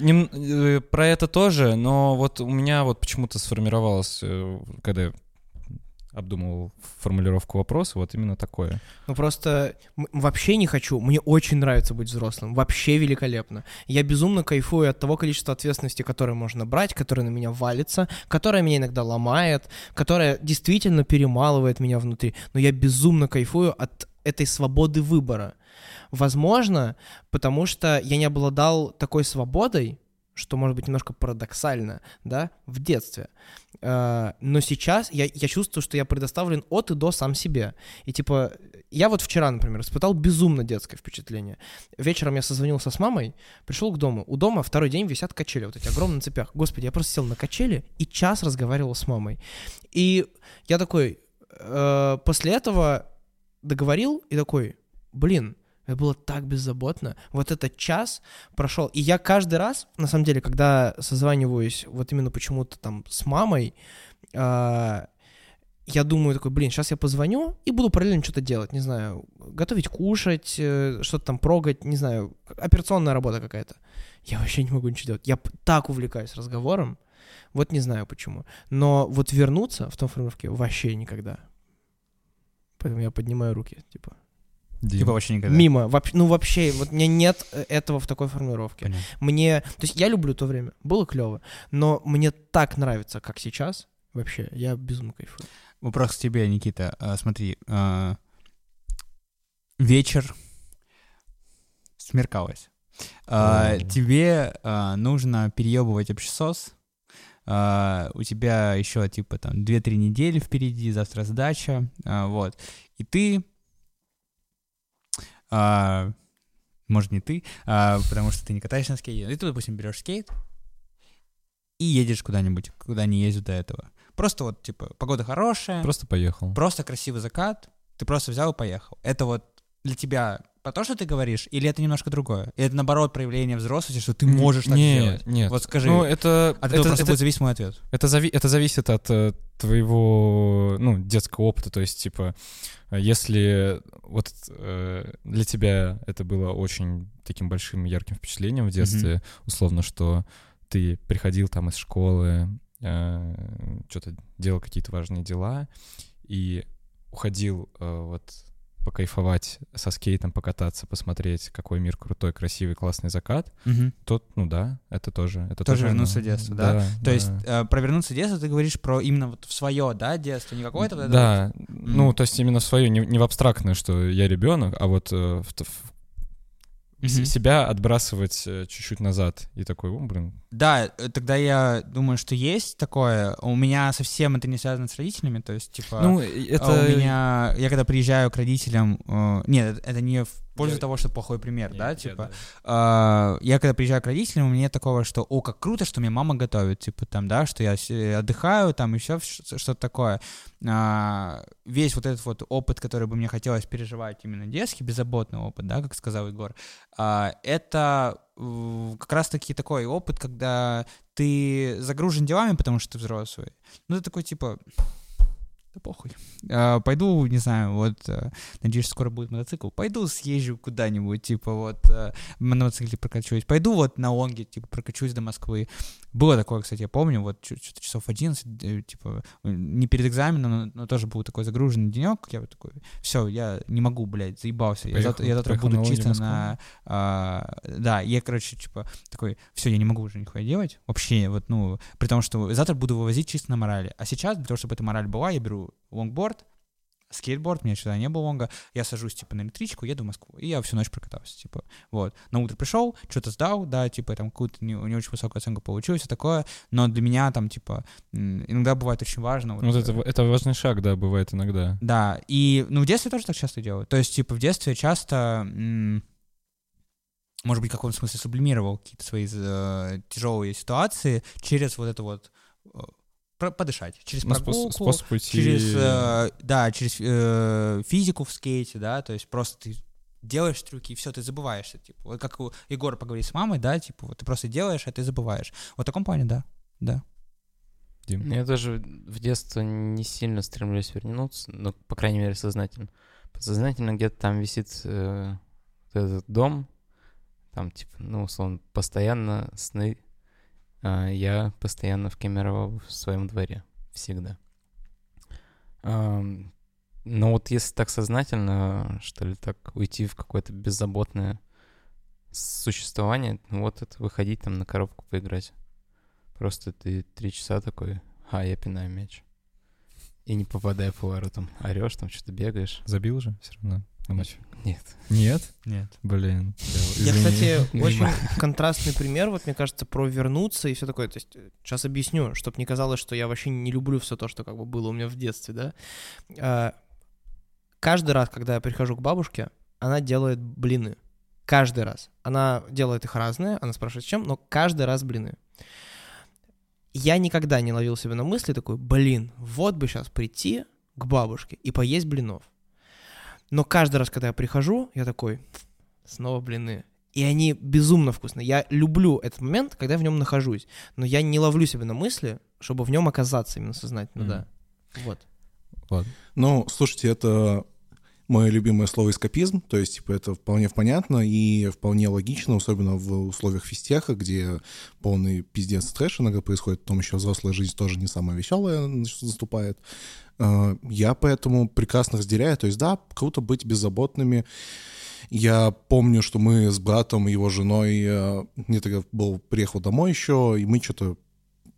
Нем- э, про это тоже, но вот у меня вот почему-то сформировалось, э, когда я обдумывал формулировку вопроса, вот именно такое. Ну просто вообще не хочу. Мне очень нравится быть взрослым. Вообще великолепно. Я безумно кайфую от того количества ответственности, которое можно брать, которое на меня валится, которое меня иногда ломает, которое действительно перемалывает меня внутри. Но я безумно кайфую от этой свободы выбора. Возможно, потому что я не обладал такой свободой, что может быть немножко парадоксально, да, в детстве. Э, Но сейчас я, я чувствую, что я предоставлен от и до сам себе. И типа, я вот вчера, например, испытал безумно детское впечатление. Вечером я созвонился с мамой, пришел к дому. У дома второй день висят качели, вот эти огромные цепях. Господи, я просто сел на качели и час разговаривал с мамой. И я такой, э, после этого договорил и такой, блин, это было так беззаботно. Вот этот час прошел. И я каждый раз, на самом деле, когда созваниваюсь вот именно почему-то там с мамой, а, я думаю такой, блин, сейчас я позвоню и буду параллельно что-то делать, не знаю, готовить кушать, э, что-то там прогать, не знаю, операционная работа какая-то. Я вообще не могу ничего делать. Я так увлекаюсь разговором, вот не знаю почему. Но вот вернуться в том формировке вообще никогда. Поэтому я поднимаю руки, типа. Дим. Типа вообще никогда. Мимо. Вообще, ну вообще, вот у меня нет э, этого в такой формулировке. Понятно. Мне, то есть я люблю то время, было клево, но мне так нравится, как сейчас, вообще, я безумно кайфую. Вопрос к тебе, Никита. А, смотри, а, вечер смеркалось. А, тебе а, нужно переебывать общесос. А, у тебя еще типа там 2-3 недели впереди, завтра сдача, а, вот. И ты, а, может не ты, а, потому что ты не катаешься на скейте, и ты, допустим, берешь скейт и едешь куда-нибудь, куда не ездил до этого. Просто вот, типа, погода хорошая, Просто поехал. просто красивый закат, ты просто взял и поехал. Это вот для тебя про то, что ты говоришь, или это немножко другое? Или это, наоборот, проявление взрослости, что ты можешь так не, сделать? Нет, Вот скажи. Ну, это, От это, этого просто это, будет зависеть мой ответ. это, зави- это зависит от э, твоего, ну, детского опыта, то есть, типа, э, если вот э, для тебя это было очень таким большим ярким впечатлением в детстве, условно, что ты приходил там из школы, что-то делал какие-то важные дела и уходил э, вот покайфовать со скейтом, покататься, посмотреть, какой мир крутой, красивый, классный закат, то, ну да, это тоже. Это Тоже оно. вернуться в детство, да? То да. есть э, про вернуться детство ты говоришь про именно вот в свое, да, детство, не какое-то вот это Да, вот- ну, то есть именно в свое, не, не в абстрактное, что я ребенок, а вот э, в, в- Мгм. себя отбрасывать э, чуть-чуть назад. И такой, о, блин, Да, э, тогда я думаю, что есть такое. У меня совсем это не связано с родителями, то есть, типа... ну, а это... у меня... Я когда приезжаю к родителям... э, нет, это не в пользу Я- того, что плохой пример, да, Я- типа... да. А, я когда приезжаю к родителям, у меня такого, что, о, как круто, что меня мама готовит, типа там, да, что я с- отдыхаю, там еще что-то такое. А, весь вот этот вот опыт, который бы мне хотелось переживать, именно детский, беззаботный опыт, да, как сказал Егор, а, это э, как раз-таки такой опыт, когда ты загружен делами, потому что ты взрослый. Ну, ты такой, типа, да похуй. А, пойду, не знаю, вот, э, надеюсь, скоро будет мотоцикл. Пойду съезжу куда-нибудь, типа, вот, э, на мотоцикле прокачусь. Пойду вот на Онге, типа, прокачусь до Москвы. Было такое, кстати, я помню, вот, что-то часов 11, э, типа, не перед экзаменом, но, но тоже был такой загруженный денек. Я вот такой, все, я не могу, блядь, заебался. Я завтра, я завтра буду на чисто на... а, да, я, короче, типа, такой, все, я не могу уже нихуя делать. Вообще, вот, ну, при том, что завтра буду вывозить чисто на морали. А сейчас, для того, чтобы эта мораль была, я беру лонгборд, скейтборд, у меня сюда не было лонга, я сажусь, типа, на электричку, еду в Москву, и я всю ночь прокатался, типа, вот. На утро пришел, что-то сдал, да, типа, там, какую-то не, не очень высокую оценку получилось, все такое, но для меня, там, типа, иногда бывает очень важно. Вот это, это важный шаг, да, бывает иногда. Да, и, ну, в детстве тоже так часто делаю. То есть, типа, в детстве часто, м, может быть, в каком-то смысле сублимировал какие-то свои э, тяжелые ситуации через вот это вот э, подышать, через Ну, прогулку, способ уйти... через, э, да, через э, физику в скейте, да, то есть просто ты делаешь трюки, и все, ты забываешься, типа, вот как у Егора поговорить с мамой, да, типа, вот ты просто делаешь, а ты забываешь. Вот в таком плане, да, да. Дим. Я даже в детство не сильно стремлюсь вернуться, ну, по крайней мере, сознательно. Подсознательно где-то там висит э, вот этот дом, там, типа, ну, условно, постоянно сны. А я постоянно в Кемерово в своем дворе. Всегда. Но вот если так сознательно, что ли, так уйти в какое-то беззаботное существование, ну вот это выходить там на коробку поиграть. Просто ты три часа такой, а, я пинаю мяч. И не попадая по воротам. Орешь, там что-то бегаешь. Забил же все равно? Нет. Нет? Нет. Блин. Я, кстати, очень контрастный пример, вот мне кажется, про вернуться и все такое. То есть сейчас объясню, чтобы не казалось, что я вообще не люблю все то, что как бы было у меня в детстве, да. А, Каждый раз, когда я прихожу к бабушке, она делает блины. Каждый раз. Она делает их разные, она спрашивает, с чем, но каждый раз блины. Я никогда не ловил себя на мысли такой, блин, вот бы сейчас прийти к бабушке и поесть блинов. Но каждый раз, когда я прихожу, я такой, снова блины. И они безумно вкусные. Я люблю этот момент, когда я в нем нахожусь. Но я не ловлю себя на мысли, чтобы в нем оказаться именно сознательно, Мгм. да. Вот. Ну, слушайте, это мое любимое слово эскапизм, то есть, типа, это вполне понятно и вполне логично, особенно в условиях физтеха, где полный пиздец трэш иногда происходит, потом еще взрослая жизнь тоже не самая веселая наступает. Э, Я поэтому прекрасно разделяю, то есть, да, круто быть беззаботными. Я помню, что мы с братом его женой, э, мне тогда был, приехал домой еще, и мы что-то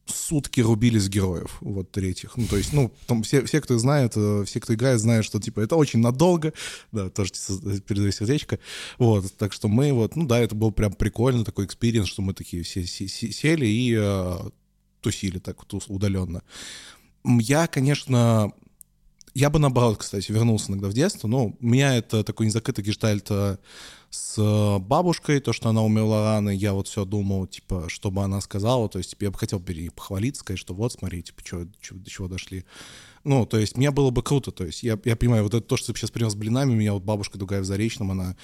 сутки рубились героев, вот третьих. Ну, то есть, ну, там все, все, кто знает, э, все, кто играет, знают, что, типа, это очень надолго, да, тоже с- передаю сердечко, вот, так что мы вот, ну, да, это был прям прикольно такой experience, что мы такие все се- се- сели и э, тусили так вот удаленно. Я, конечно, я бы наоборот, кстати, вернулся иногда в детство, но у меня это такой незакрытый гештальт э, с э, бабушкой, то, что она умерла рано, я вот все думал, типа, что бы она сказала, то есть, типа, я бы хотел похвалиться, сказать, что вот, смотри, типа, чё, чё- до чего дошли. Ну, то есть, мне было бы круто, то есть, я, я понимаю, вот это то, что ты сейчас принес блинами, меня вот бабушка другая в Заречном, она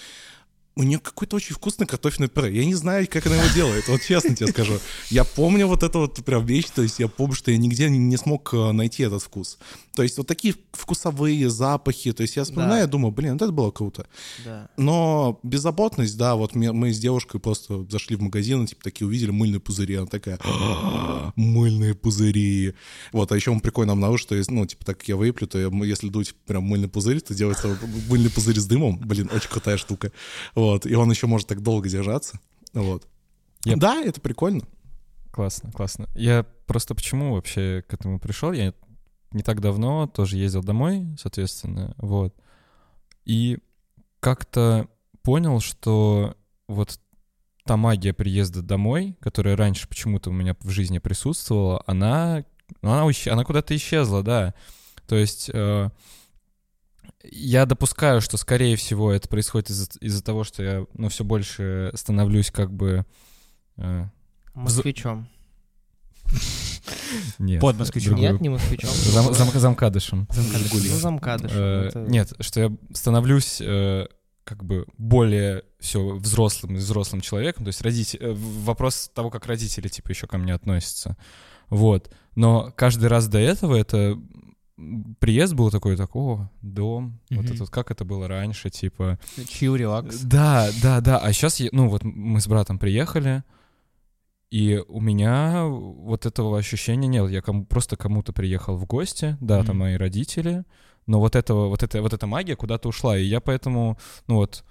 у нее какой-то очень вкусный картофельный пюре. Я не знаю, как она его делает, вот честно тебе скажу. Я помню вот это вот прям вещь, то есть я помню, что я нигде не, смог э, найти этот вкус. То есть вот такие вкусовые запахи, то есть я вспоминаю, Да. я думаю, блин, вот это было круто. Да. Но беззаботность, да, вот мы с девушкой просто зашли в магазин, и, типа, такие увидели мыльные пузыри, она такая, «А, мыльные пузыри. Вот, а еще он прикольно обнаружил, что, ну, типа, так как я выплю, то я- если дуть прям мыльный пузырь, то делается мыльный пузырь с дымом, блин, очень крутая штука. Вот, и он еще может так долго держаться, вот. Я- Да, это прикольно. Классно, классно. Я просто почему вообще к этому пришел? Я не так давно тоже ездил домой, соответственно, вот. И как-то понял, что вот та магия приезда домой, которая раньше почему-то у меня в жизни присутствовала, она, она, она куда-то исчезла, да. То есть э, я допускаю, что, скорее всего, это происходит из-за из-за того, что я, ну, все больше становлюсь как бы... э, Москвичом. нет. Под москвичом. Нет, не москвичом. Зам, зам- замкадышем. Ну, замкадыш. Э, Это- Нет, что я становлюсь э, как бы более все взрослым и взрослым человеком. То есть родители, э, вопрос того, как родители типа еще ко мне относятся. Вот. Но каждый раз до этого это приезд был такой, так, о, дом, вот Мгм. это вот как это было раньше, типа... Чил, релакс. Да, да, да. А сейчас, ну вот мы с братом приехали, и у меня вот этого ощущения нет. Я кому, просто кому-то приехал в гости, да, там Мгм. мои родители, но вот этого, вот это, вот эта магия куда-то ушла, и я поэтому, ну вот,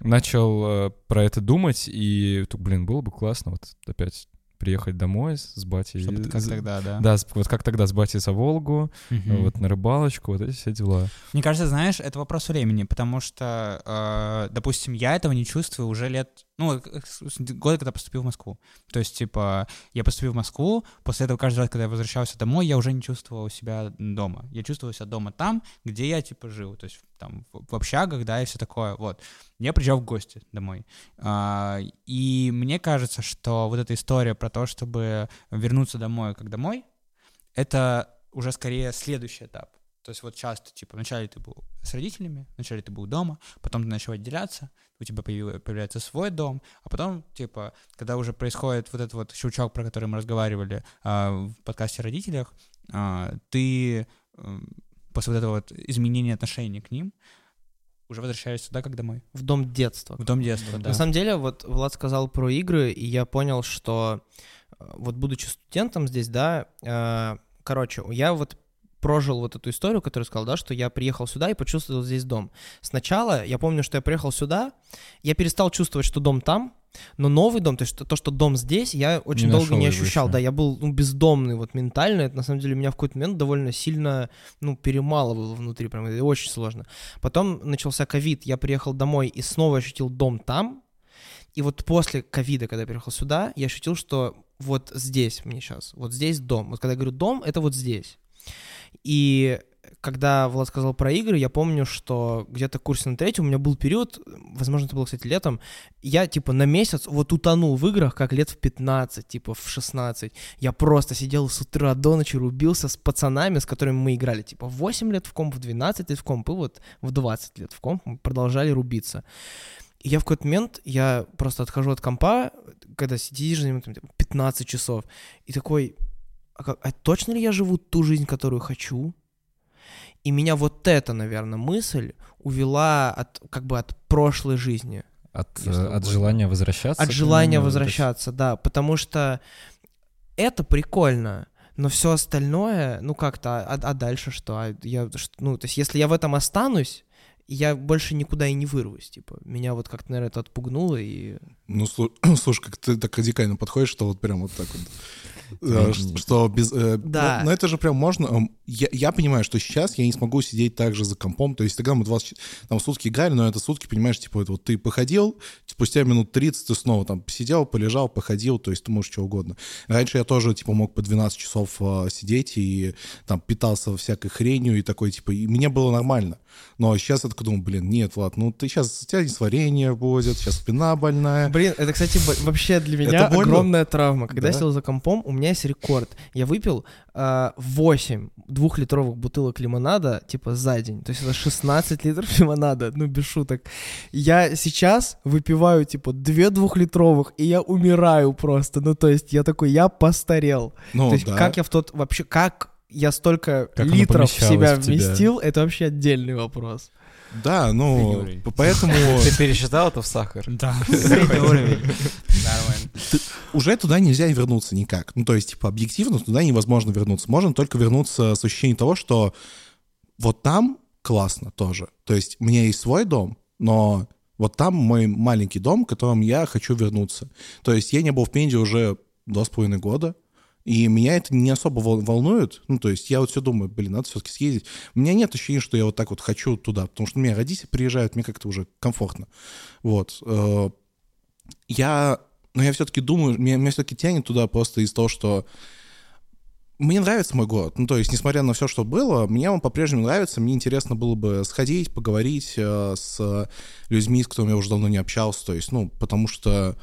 начал э, про это думать, и, блин, было бы классно вот опять приехать домой с, с батей. Чтобы как тогда, да. Да, вот как тогда с батей за Волгу, Мгм. вот на рыбалочку, вот эти все дела. Мне кажется, знаешь, это вопрос времени, потому что, э, допустим, я этого не чувствую уже лет, ну, э, с- года, когда поступил в Москву. То есть, типа, я поступил в Москву, после этого каждый раз, когда я возвращался домой, я уже не чувствовал себя дома. Я чувствовал себя дома там, где я, типа, жил. То есть, там, в, в общагах, да, и все такое, вот. Я приезжал в гости домой. А, и мне кажется, что вот эта история про то, чтобы вернуться домой как домой, это уже скорее следующий этап. То есть вот часто, типа, вначале ты был с родителями, вначале ты был дома, потом ты начал отделяться, у тебя появляется свой дом, а потом, типа, когда уже происходит вот этот вот щелчок, про который мы разговаривали а, в подкасте о родителях, а, ты м, после вот этого вот изменения отношений к ним уже возвращаешься туда, как домой. В дом детства. В дом детства, да. На самом деле, вот Влад сказал про игры, и я понял, что э, вот будучи студентом здесь, да, э, короче, я вот прожил вот эту историю, которую сказал, да, что я приехал сюда и почувствовал здесь дом. Сначала я помню, что я приехал сюда, я перестал чувствовать, что дом там, но новый дом, то есть то, что дом здесь, я очень Не долго не ощущал. ещё. Да, я был ну, бездомный вот ментально. Это на самом деле меня в какой-то момент довольно сильно ну, перемалывало внутри, прям это очень сложно. Потом начался ковид, я приехал домой и снова ощутил дом там. И вот после ковида, когда я приехал сюда, я ощутил, что вот здесь мне сейчас, вот здесь дом. Вот когда я говорю дом, это вот здесь. И когда Влад сказал про игры, я помню, что где-то курсе на третьем у меня был период, возможно, это было, кстати, летом, я, типа, на месяц вот утонул в играх, как лет в 15, типа, в 16. Я просто сидел с утра до ночи, рубился с пацанами, с которыми мы играли, типа, в 8 лет в комп, в 12 лет в комп, и вот в 20 лет в комп мы продолжали рубиться. И я в какой-то момент, я просто отхожу от компа, когда сидишь за ним там, типа, 15 часов, и такой, а, как- а точно ли я живу ту жизнь, которую хочу? И меня вот эта, наверное, мысль увела от, как бы от прошлой жизни. От, э, от желания возвращаться. От желания возвращаться, да, потому что это прикольно, но все остальное, ну как-то, а, а дальше что? А я, ну, то есть если я в этом останусь, я больше никуда и не вырвусь, типа. Меня вот как-то, наверное, это отпугнуло, и... Ну, слу- слушай, как ты так радикально подходишь, что вот прям вот так вот. Что без... э, Да. Но но это же прям можно... эм, Я, я понимаю, что сейчас я не смогу сидеть так же за компом. То есть тогда мы 20 там сутки играли, но это сутки, понимаешь, типа это вот ты походил, спустя минут 30 ты снова там сидел, полежал, походил, то есть ты можешь что угодно. Раньше я тоже, типа, мог по 12 часов э, сидеть и там питался всякой хренью и такой, типа, и мне было нормально. Но сейчас я такой думаю, блин, нет, Влад, ну ты сейчас, у тебя несварение будет, сейчас спина больная. Блин, это, кстати, вообще для меня Это больно? огромная травма. Когда я Да. сел за компом, у меня есть рекорд. Я выпил а, 8 двухлитровых бутылок лимонада, типа, за день. То есть это 16 литров лимонада, ну, без шуток. Я сейчас выпиваю, типа, 2 двухлитровых, и я умираю просто. Ну, то есть я такой, я постарел. Ну, то есть да. как я в тот... Вообще, как я столько Как литров в себя в тебя. вместил, это вообще отдельный вопрос. Да, ну, поэтому Ты пересчитал это в сахар? Да, средний уровень. Нормально. уже туда нельзя вернуться никак. Ну, то есть, типа, объективно туда невозможно вернуться. Можно только вернуться с ощущением того, что вот там классно тоже. То есть, у меня есть свой дом, но вот там мой маленький дом, к которому я хочу вернуться. То есть, я не был в Пензе уже два с половиной года, и меня это не особо вол- волнует. Ну, то есть я вот все думаю, блин, надо все-таки съездить. У меня нет ощущения, что я вот так вот хочу туда, потому что у меня родители приезжают, мне как-то уже комфортно. Вот. Э, Я, но я все-таки думаю, меня, меня все-таки тянет туда просто из того, что мне нравится мой город. Ну, то есть, несмотря на все, что было, мне он по-прежнему нравится. Мне интересно было бы сходить, поговорить э, с людьми, с которыми я уже давно не общался. То есть, ну, потому что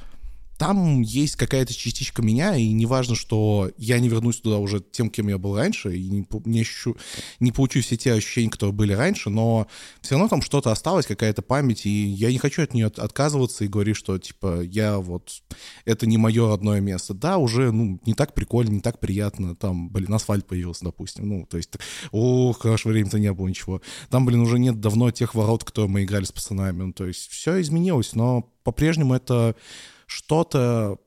там есть какая-то частичка меня, и неважно, что я не вернусь туда уже тем, кем я был раньше, и не, не, ощущу, не получу все те ощущения, которые были раньше, но все равно там что-то осталось, какая-то память, и я не хочу от нее от- отказываться и говорить, что, типа, я вот, это не мое родное место. Да, уже, ну, не так прикольно, не так приятно, там, блин, асфальт появился, допустим, ну, то есть, ох, хорошего времени-то не было ничего. Там, блин, уже нет давно тех ворот, которые мы играли с пацанами, ну, то есть, все изменилось, но по-прежнему это что-то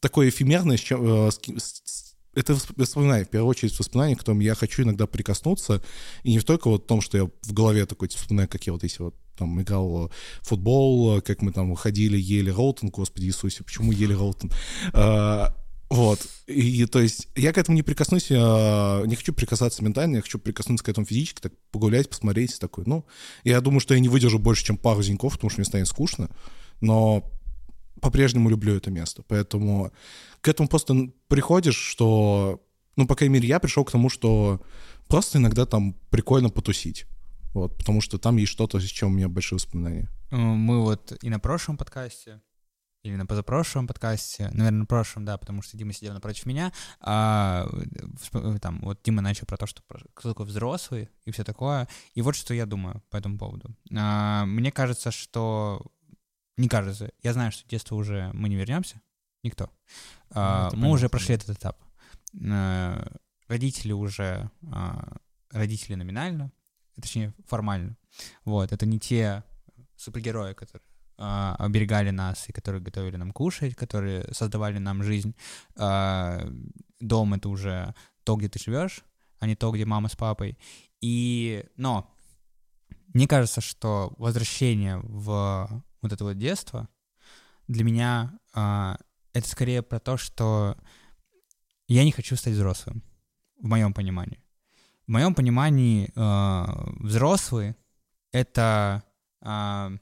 такое эфемерное, с чем, э, с с- это восп- воспоминания, в первую очередь воспоминания, к которым я хочу иногда прикоснуться, и не только вот в том, что я в голове такой типа, вспоминаю, как я вот если вот там играл в футбол, э, как мы там ходили, ели Роутон, господи Иисусе, почему ели Роутон? А, Вот. И, то есть я к этому не прикоснусь, не хочу прикасаться ментально, я хочу прикоснуться к этому физически, так погулять, посмотреть, такой, ну, я думаю, что я не выдержу больше, чем пару зеньков, потому что мне станет скучно, но по-прежнему люблю это место, поэтому к этому просто приходишь, что, ну, по крайней мере, я пришел к тому, что просто иногда там прикольно потусить, вот, потому что там есть что-то, с чем у меня большие воспоминания. Э, Мы вот и на прошлом подкасте, или на позапрошлом подкасте, наверное, на прошлом, да, потому что Дима сидел напротив меня, а, всп- там, вот Дима начал про то, что кто такой взрослый и все такое, и вот что я думаю по этому поводу. А, Мне кажется, что... Не кажется, я знаю, что детство уже мы не вернемся, никто. А, это Мы уже понятно, прошли этот этап. А, Родители уже а, родители номинально, точнее, формально. Вот, это не те супергерои, которые а, оберегали нас и которые готовили нам кушать, которые создавали нам жизнь. А, дом — это уже то, где ты живешь, а не то, где мама с папой. И, но мне кажется, что возвращение в вот это вот детство для меня а, это скорее про то, что я не хочу стать взрослым, в моем понимании. В моем понимании а, взрослый — это а,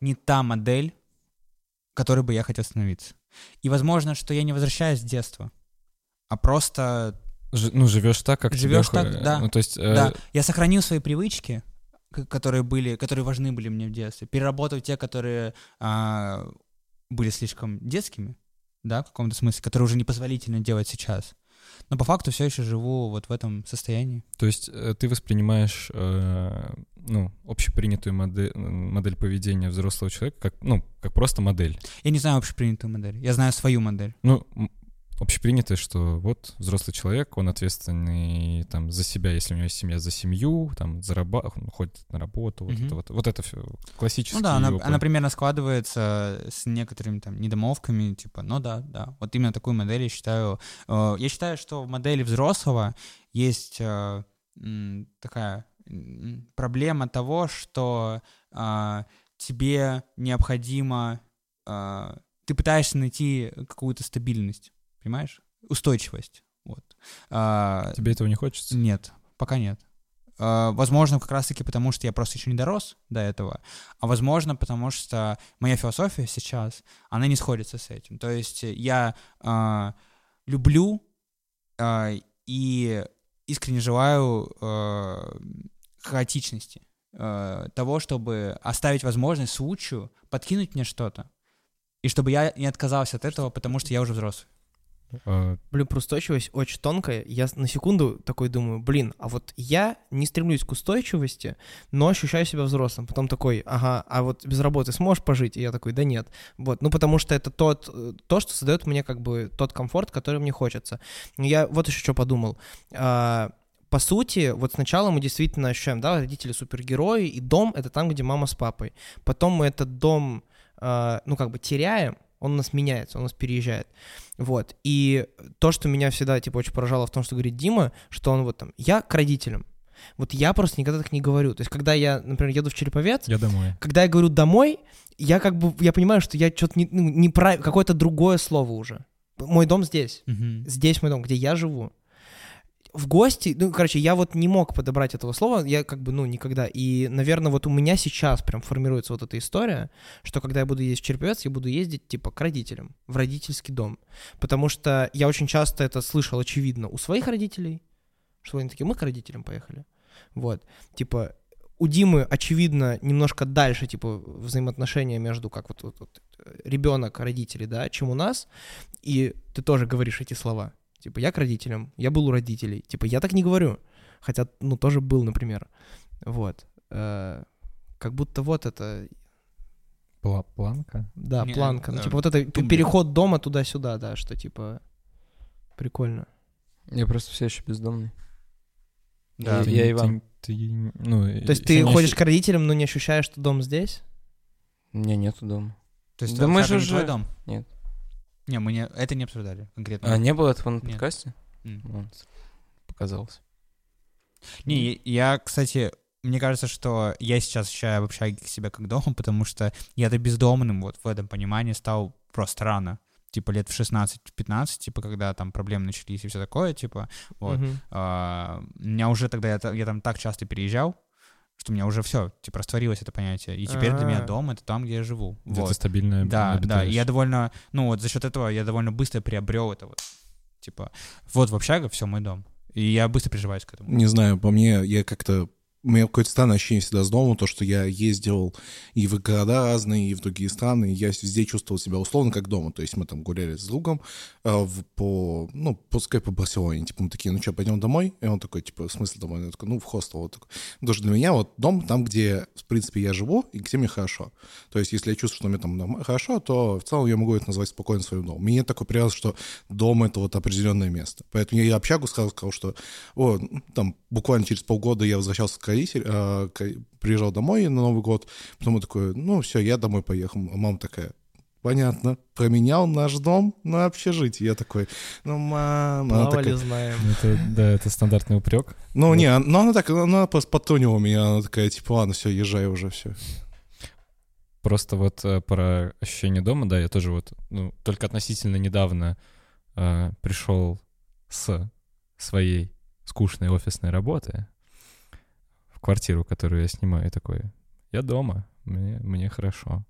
не та модель, которой бы я хотел становиться. И возможно, что я не возвращаюсь в детство, а просто Ж- ну, живешь так, как тебе Живёшь хо- так, да. Ну, то есть... э, да, я сохранил свои привычки, которые были, которые важны были мне в детстве, переработал те, которые а, были слишком детскими, да, в каком-то смысле, которые уже непозволительно делать сейчас. Но по факту все еще живу вот в этом состоянии. То есть э, ты воспринимаешь, э, ну, общепринятую модель, модель поведения взрослого человека как, ну, как просто модель. Я не знаю общепринятую модель, я знаю свою модель. Ну, м, общепринятое, что вот взрослый человек, он ответственный там за себя, если у него есть семья, за семью, там зарабатывает, ходит на работу, вот Мгм. это вот, вот это все классический Ну да, она, опыт. она примерно складывается с некоторыми там недомовками, типа, ну да, да. Вот именно такую модель я считаю. э, Я считаю, что в модели взрослого есть э, такая проблема того, что а, тебе необходимо... Ты пытаешься найти какую-то стабильность, понимаешь? Устойчивость. Вот. А, Тебе этого не хочется? нет, пока нет. А, Возможно, как раз-таки потому, что я просто еще не дорос до этого, а возможно, потому что моя философия сейчас, она не сходится с этим. То есть я а, люблю а, и искренне желаю а, хаотичности, а, того, чтобы оставить возможность случаю подкинуть мне что-то, и чтобы я не отказался от этого, потому что я уже взрослый. А, Блин, про устойчивость очень тонкая. Я на секунду такой думаю, блин, а вот я не стремлюсь к устойчивости, но ощущаю себя взрослым. Потом такой, ага, а вот без работы сможешь пожить? И я такой, да нет. Вот, ну потому что это тот, э, то, что создает мне как бы тот комфорт, который мне хочется. Я вот еще что подумал. А, по сути, вот сначала мы действительно ощущаем, да, родители супергерои, и дом — это там, где мама с папой. Потом мы этот дом, а, ну, как бы теряем, он у нас меняется, он у нас переезжает. Вот. И то, что меня всегда, типа, очень поражало в том, что говорит Дима, что он вот там, я к родителям. Вот я просто никогда так не говорю. То есть, когда я, например, еду в Череповец, я домой. когда я говорю домой, я как бы, я понимаю, что я что-то не, ну, не прав... какое-то другое слово уже. Мой дом здесь. Здесь мой дом, где я живу. В гости, ну, короче, я вот не мог подобрать этого слова, я как бы, ну, никогда. И, наверное, вот у меня сейчас прям формируется вот эта история, что когда я буду ездить в Череповец, я буду ездить, типа, к родителям, в родительский дом. Потому что я очень часто это слышал, очевидно, у своих родителей, что они такие, мы к родителям поехали. Вот, типа, у Димы, очевидно, немножко дальше, типа, взаимоотношения между, как вот, вот, вот ребенок, родители, да, чем у нас, и ты тоже говоришь эти слова. Типа, я к родителям, я был у родителей. Типа, я так не говорю. Хотя, ну, тоже был, например. Вот. Э, как будто вот это, Пла- планка? да, Не, планка. Ну, э, типа, вот это тумблер. переход дома туда-сюда, да, что, типа, прикольно. Я просто все еще бездомный. Да. Я- Ты- я ты- Иван. ты, ну, То есть ты ходишь к родителям, но не ощущаешь, что дом здесь? У меня нету дома. То есть Да мы же уже- дом? Нет. Не, мы не, это не обсуждали конкретно. А не было этого на Нет. подкасте? М. Вот. Показалось. Не, я- кстати, мне кажется, что я сейчас ощущаю в общаге себя как дома, потому что я-то бездомным вот в этом понимании стал просто рано. Типа лет в 16-15, типа когда там проблемы начались и все такое, типа, вот. Мгм. А, у меня уже тогда, я, я там так часто переезжал, что у меня уже все, типа, растворилось это понятие. И теперь для меня А. дом — это там, где я живу. Где вот. ты стабильно Да, да, обитаешь. и я довольно, ну вот за счет этого я довольно быстро приобрел это вот, типа, вот в общага все мой дом. И я быстро приживаюсь к этому. Не знаю, по мне, я как-то... У меня какое-то странное ощущение всегда с домом, то, что я ездил и в города разные, и в другие страны, и я везде чувствовал себя условно как дома. То есть мы там гуляли с другом э, в- по, ну, пускай по Барселоне. Типа мы такие, ну что, пойдем домой? И он такой, типа, в смысле домой? Я такой, ну, в хостел. Вот такой. Потому что для меня вот дом там, где, в принципе, я живу, и где мне хорошо. То есть если я чувствую, что мне там хорошо, то в целом я могу это назвать спокойно своим домом. Нет такой привязки, что дом — это вот определенное место. Поэтому я и общагу сразу сказал, что о, там буквально через полгода я возвращался к родителям, э, к- приезжал домой на Новый год, потом я такой, ну все, я домой поехал. А мама такая, понятно, променял наш дом на общежитие. Я такой, ну, мама... Плавали, такая, знаем. Это, да, это стандартный упрек. ну, не, ну она так, она просто подтонила меня, она такая, типа, ладно, все, езжай уже, все. Просто вот э, про ощущение дома, да, я тоже вот, ну, только относительно недавно э, пришел с своей скучной офисной работы квартиру, которую я снимаю, и такой, я дома, мне, мне хорошо.